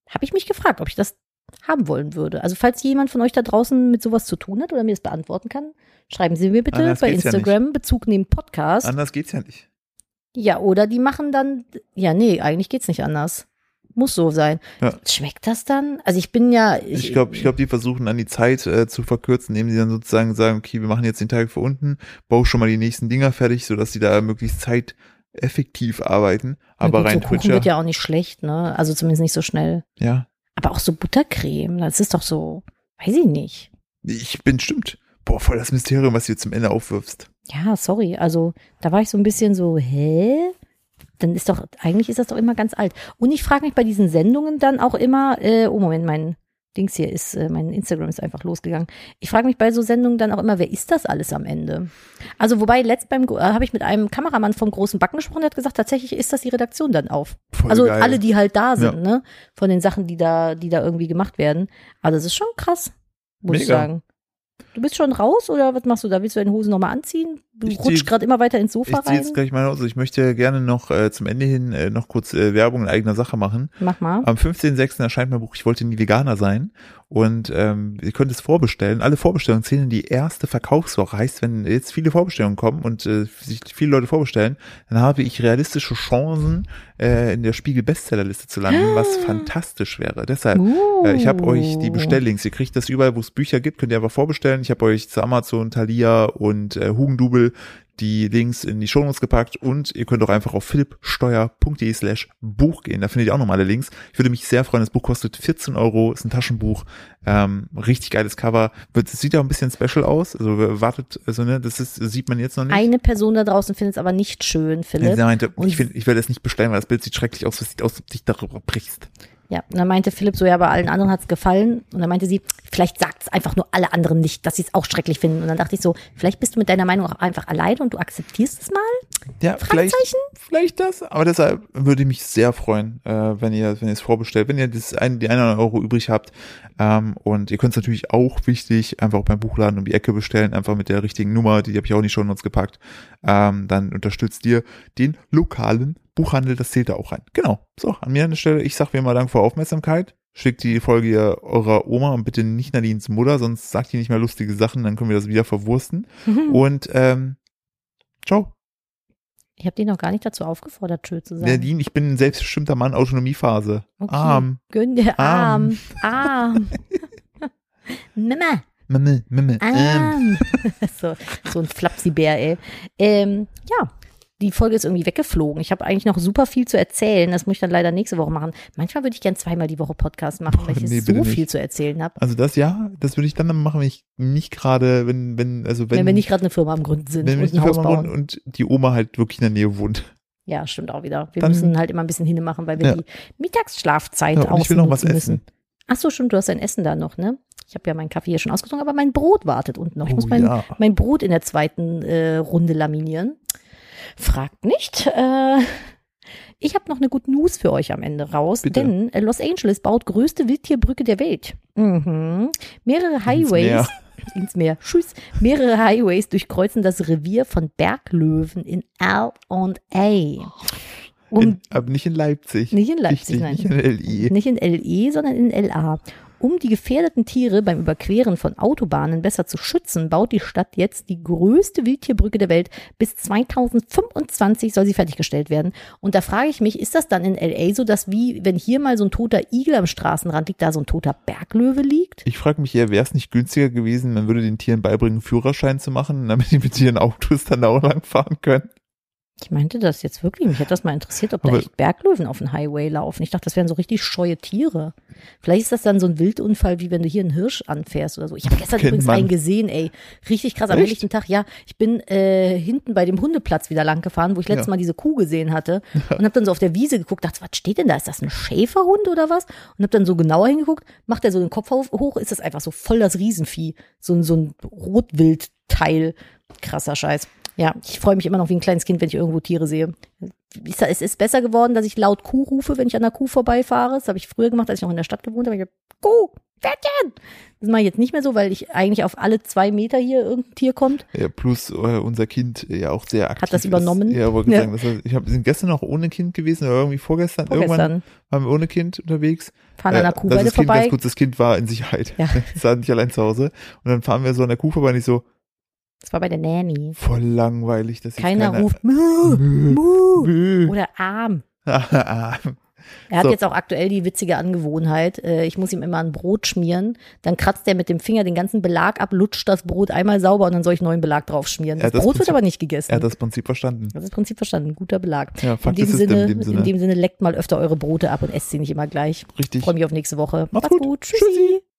Habe ich mich gefragt, ob ich das haben wollen würde. Also falls jemand von euch da draußen mit sowas zu tun hat oder mir das beantworten kann, schreiben Sie mir bitte Anders bei geht's ja Instagram Bezug nehmen Podcast. anders geht's ja nicht. ja, oder die machen dann, ja, nee, eigentlich geht's nicht anders. Muss so sein. Ja. Schmeckt das dann? Also ich bin ja. Ich glaube, ich glaube, die versuchen dann die Zeit äh, zu verkürzen, indem sie dann sozusagen sagen, okay, wir machen jetzt den Tag für unten, bau schon mal die nächsten Dinger fertig, sodass sie da möglichst zeiteffektiv arbeiten. Aber gut, rein so Kuchen Twitcher, wird ja auch nicht schlecht, ne? Also zumindest nicht so schnell. ja. Aber auch so Buttercreme, das ist doch so, weiß ich nicht. Ich bin stimmt. Boah, voll das Mysterium, was du jetzt zum Ende aufwirfst. Ja, sorry. Also da war ich so ein bisschen so, hä? Dann ist doch, eigentlich ist das doch immer ganz alt. Und ich frage mich bei diesen Sendungen dann auch immer, äh, oh Moment, mein Dings hier ist, äh, mein Instagram ist einfach losgegangen. Ich frage mich bei so Sendungen dann auch immer, wer ist das alles am Ende? Also wobei letzt beim, äh, habe ich mit einem Kameramann vom großen Backen gesprochen, der hat gesagt, tatsächlich ist das die Redaktion dann auf. Voll also geil. alle, die halt da sind, Ja. ne? Von den Sachen, die da, die da irgendwie gemacht werden. Also das ist schon krass, muss ich Mega. sagen. Du bist schon raus oder was machst du da? Willst du deine Hose nochmal anziehen? Du Ich rutschst gerade immer weiter ins Ich Sofa ziehe rein. jetzt gleich mal aus. Ich möchte gerne noch äh, zum Ende hin äh, noch kurz äh, Werbung in eigener Sache machen. Mach mal. Am 15.06. erscheint mein Buch Ich wollte nie Veganer sein. Und ähm, ihr könnt es vorbestellen. Alle Vorbestellungen zählen in die erste Verkaufswoche. Heißt, wenn jetzt viele Vorbestellungen kommen und äh, sich viele Leute vorbestellen, dann habe ich realistische Chancen, äh, in der Spiegel-Bestsellerliste zu landen, was fantastisch wäre. Deshalb, Uh. äh, ich habe euch die Bestelllinks. Ihr kriegt das überall, wo es Bücher gibt, könnt ihr einfach vorbestellen. Ich habe euch zu Amazon, Thalia und äh, Hugendubel die Links in die Shownotes gepackt und ihr könnt auch einfach auf philippsteuer.de slash Buch gehen. Da findet ihr auch nochmal alle Links. Ich würde mich sehr freuen. Das Buch kostet 14 Euro, ist ein Taschenbuch. Ähm, richtig geiles Cover. Wird, es sieht auch ein bisschen special aus. Also wartet, also ne, das ist, sieht man jetzt noch nicht. Eine Person da draußen findet es aber nicht schön, Philipp. Er meinte, Und- ich, find, ich werde es nicht bestellen, weil das Bild sieht schrecklich aus. Das sieht aus, als ob du dich darüber brichst. Ja, und dann meinte Philipp so, ja, bei allen anderen hat es gefallen. Und dann meinte sie, vielleicht sagt es einfach nur alle anderen nicht, dass sie es auch schrecklich finden. Und dann dachte ich so, vielleicht bist du mit deiner Meinung auch einfach alleine und du akzeptierst es mal? Ja, vielleicht, Fragezeichen? vielleicht das. Aber deshalb würde ich mich sehr freuen, äh, wenn ihr, wenn ihr es vorbestellt, wenn ihr das ein, die 100 Euro übrig habt. Ähm, und ihr könnt es natürlich auch wichtig einfach beim Buchladen um die Ecke bestellen, einfach mit der richtigen Nummer, die habe ich auch in die Shownotes gepackt. Ähm, dann unterstützt ihr den lokalen Buchhandel, das zählt da auch rein. Genau. So, an mir an der Stelle, ich sag wie immer Dank für Aufmerksamkeit. Schickt die Folge ihr eurer Oma und bitte nicht Nadines Mutter, sonst sagt die nicht mehr lustige Sachen, dann können wir das wieder verwursten. Und ähm, ciao. Ich habe dich noch gar nicht dazu aufgefordert, schön zu sein. Nadine, ich bin ein selbstbestimmter Mann, Autonomiephase. Okay. Arm. Gönn dir Arm. arm. Mama. Mimme, Mimme, ähm. Arm. so, so ein Flapsi-Bär, ey. Ähm, ja, die Folge ist irgendwie weggeflogen. Ich habe eigentlich noch super viel zu erzählen. Das muss ich dann leider nächste Woche machen. Manchmal würde ich gern zweimal die Woche Podcast machen, weil ich nee, so bitte viel nicht. zu erzählen habe. Also das ja, das würde ich dann machen, wenn ich nicht gerade, wenn, wenn, also wenn, Wenn, wir nicht gerade eine Firma am Gründen sind wenn wir und nicht ein Haus bauen. und die Oma halt wirklich in der Nähe wohnt. Ja, stimmt auch wieder. Wir Dann- müssen halt immer ein bisschen hinmachen, weil wir Ja. die Mittagsschlafzeit Ja, und ich will noch was müssen. essen. Ach so, stimmt, du hast dein Essen da noch, ne? Ich habe ja meinen Kaffee hier schon ausgetrunken, aber mein Brot wartet unten noch. Ich muss Oh, mein, ja. mein Brot in der zweiten äh, Runde laminieren. Fragt nicht. Äh, ich habe noch eine gute News für euch am Ende raus, Bitte. denn äh, Los Angeles baut größte Wildtierbrücke der Welt. Mhm. Mehrere Highways ins Meer. Tschüss. Mehrere Highways durchkreuzen das Revier von Berglöwen in L&A. Um, In, aber nicht in Leipzig. nicht in Leipzig, Richtig, nein. nicht in LI. Nicht in LE, sondern in LA. Um die gefährdeten Tiere beim Überqueren von Autobahnen besser zu schützen, baut die Stadt jetzt die größte Wildtierbrücke der Welt. Bis 2025 soll sie fertiggestellt werden. Und da frage ich mich, ist das dann in LA so, dass wie, wenn hier mal so ein toter Igel am Straßenrand liegt, da so ein toter Berglöwe liegt? Ich frage mich eher, wäre es nicht günstiger gewesen, man würde den Tieren beibringen, Führerschein zu machen, damit die mit ihren Autos dann auch lang fahren können. Ich meinte das jetzt wirklich. Mich hätte das mal interessiert, ob da echt Berglöwen auf dem Highway laufen. Ich dachte, das wären so richtig scheue Tiere. Vielleicht ist das dann so ein Wildunfall, wie wenn du hier einen Hirsch anfährst oder so. Ich habe gestern übrigens man. einen gesehen, ey. Richtig krass am Echt? helllichten Tag. Ja, ich bin äh, hinten bei dem Hundeplatz wieder lang gefahren, wo ich letztes Ja. Mal diese Kuh gesehen hatte. Und habe dann so auf der Wiese geguckt, dachte, was steht denn da? Ist das ein Schäferhund oder was? Und habe dann so genauer hingeguckt, macht er so den Kopf hoch, ist das einfach so voll das Riesenvieh. So, ein so ein Rotwildteil. Krasser Scheiß. Ja, ich freue mich immer noch wie ein kleines Kind, wenn ich irgendwo Tiere sehe. Es ist besser geworden, dass ich laut Kuh rufe, wenn ich an der Kuh vorbeifahre. Das habe ich früher gemacht, als ich noch in der Stadt gewohnt habe. Ich hab, Kuh, Pferdchen. Das mache ich jetzt nicht mehr so, weil ich eigentlich auf alle zwei Meter hier irgendein Tier kommt. Ja, plus äh, unser Kind äh, ja auch sehr aktiv das übernommen? Ist. Ja, wollte Ja. sagen, das heißt, ich hab, wir sind gestern noch ohne Kind gewesen, oder irgendwie vorgestern, irgendwann Vorgestern waren wir ohne Kind unterwegs. fahren an der Äh, Kuh das, das kind, vorbei. Ganz kurz, das Kind war in Sicherheit. Ja. Es war nicht allein zu Hause. Und dann fahren wir so an der Kuh vorbei und ich so, Das war bei der Nanny. voll langweilig, dass Keiner keiner ruft Mu, Mu oder Arm. Ah, Er hat So. jetzt auch aktuell die witzige Angewohnheit, äh, ich muss ihm immer ein Brot schmieren, dann kratzt er mit dem Finger den ganzen Belag ab, lutscht das Brot einmal sauber und dann soll ich neuen Belag drauf schmieren. Er Das das Brot wird Prinzip- aber nicht gegessen. er hat das Prinzip verstanden. Das ist das Prinzip verstanden. Guter Belag. Ja, in, dem Sinne, in dem Sinne. in dem Sinne leckt mal öfter eure Brote ab und esst sie nicht immer gleich. Richtig. Freue mich auf nächste Woche. Macht's Macht's gut. gut. Tschüssi.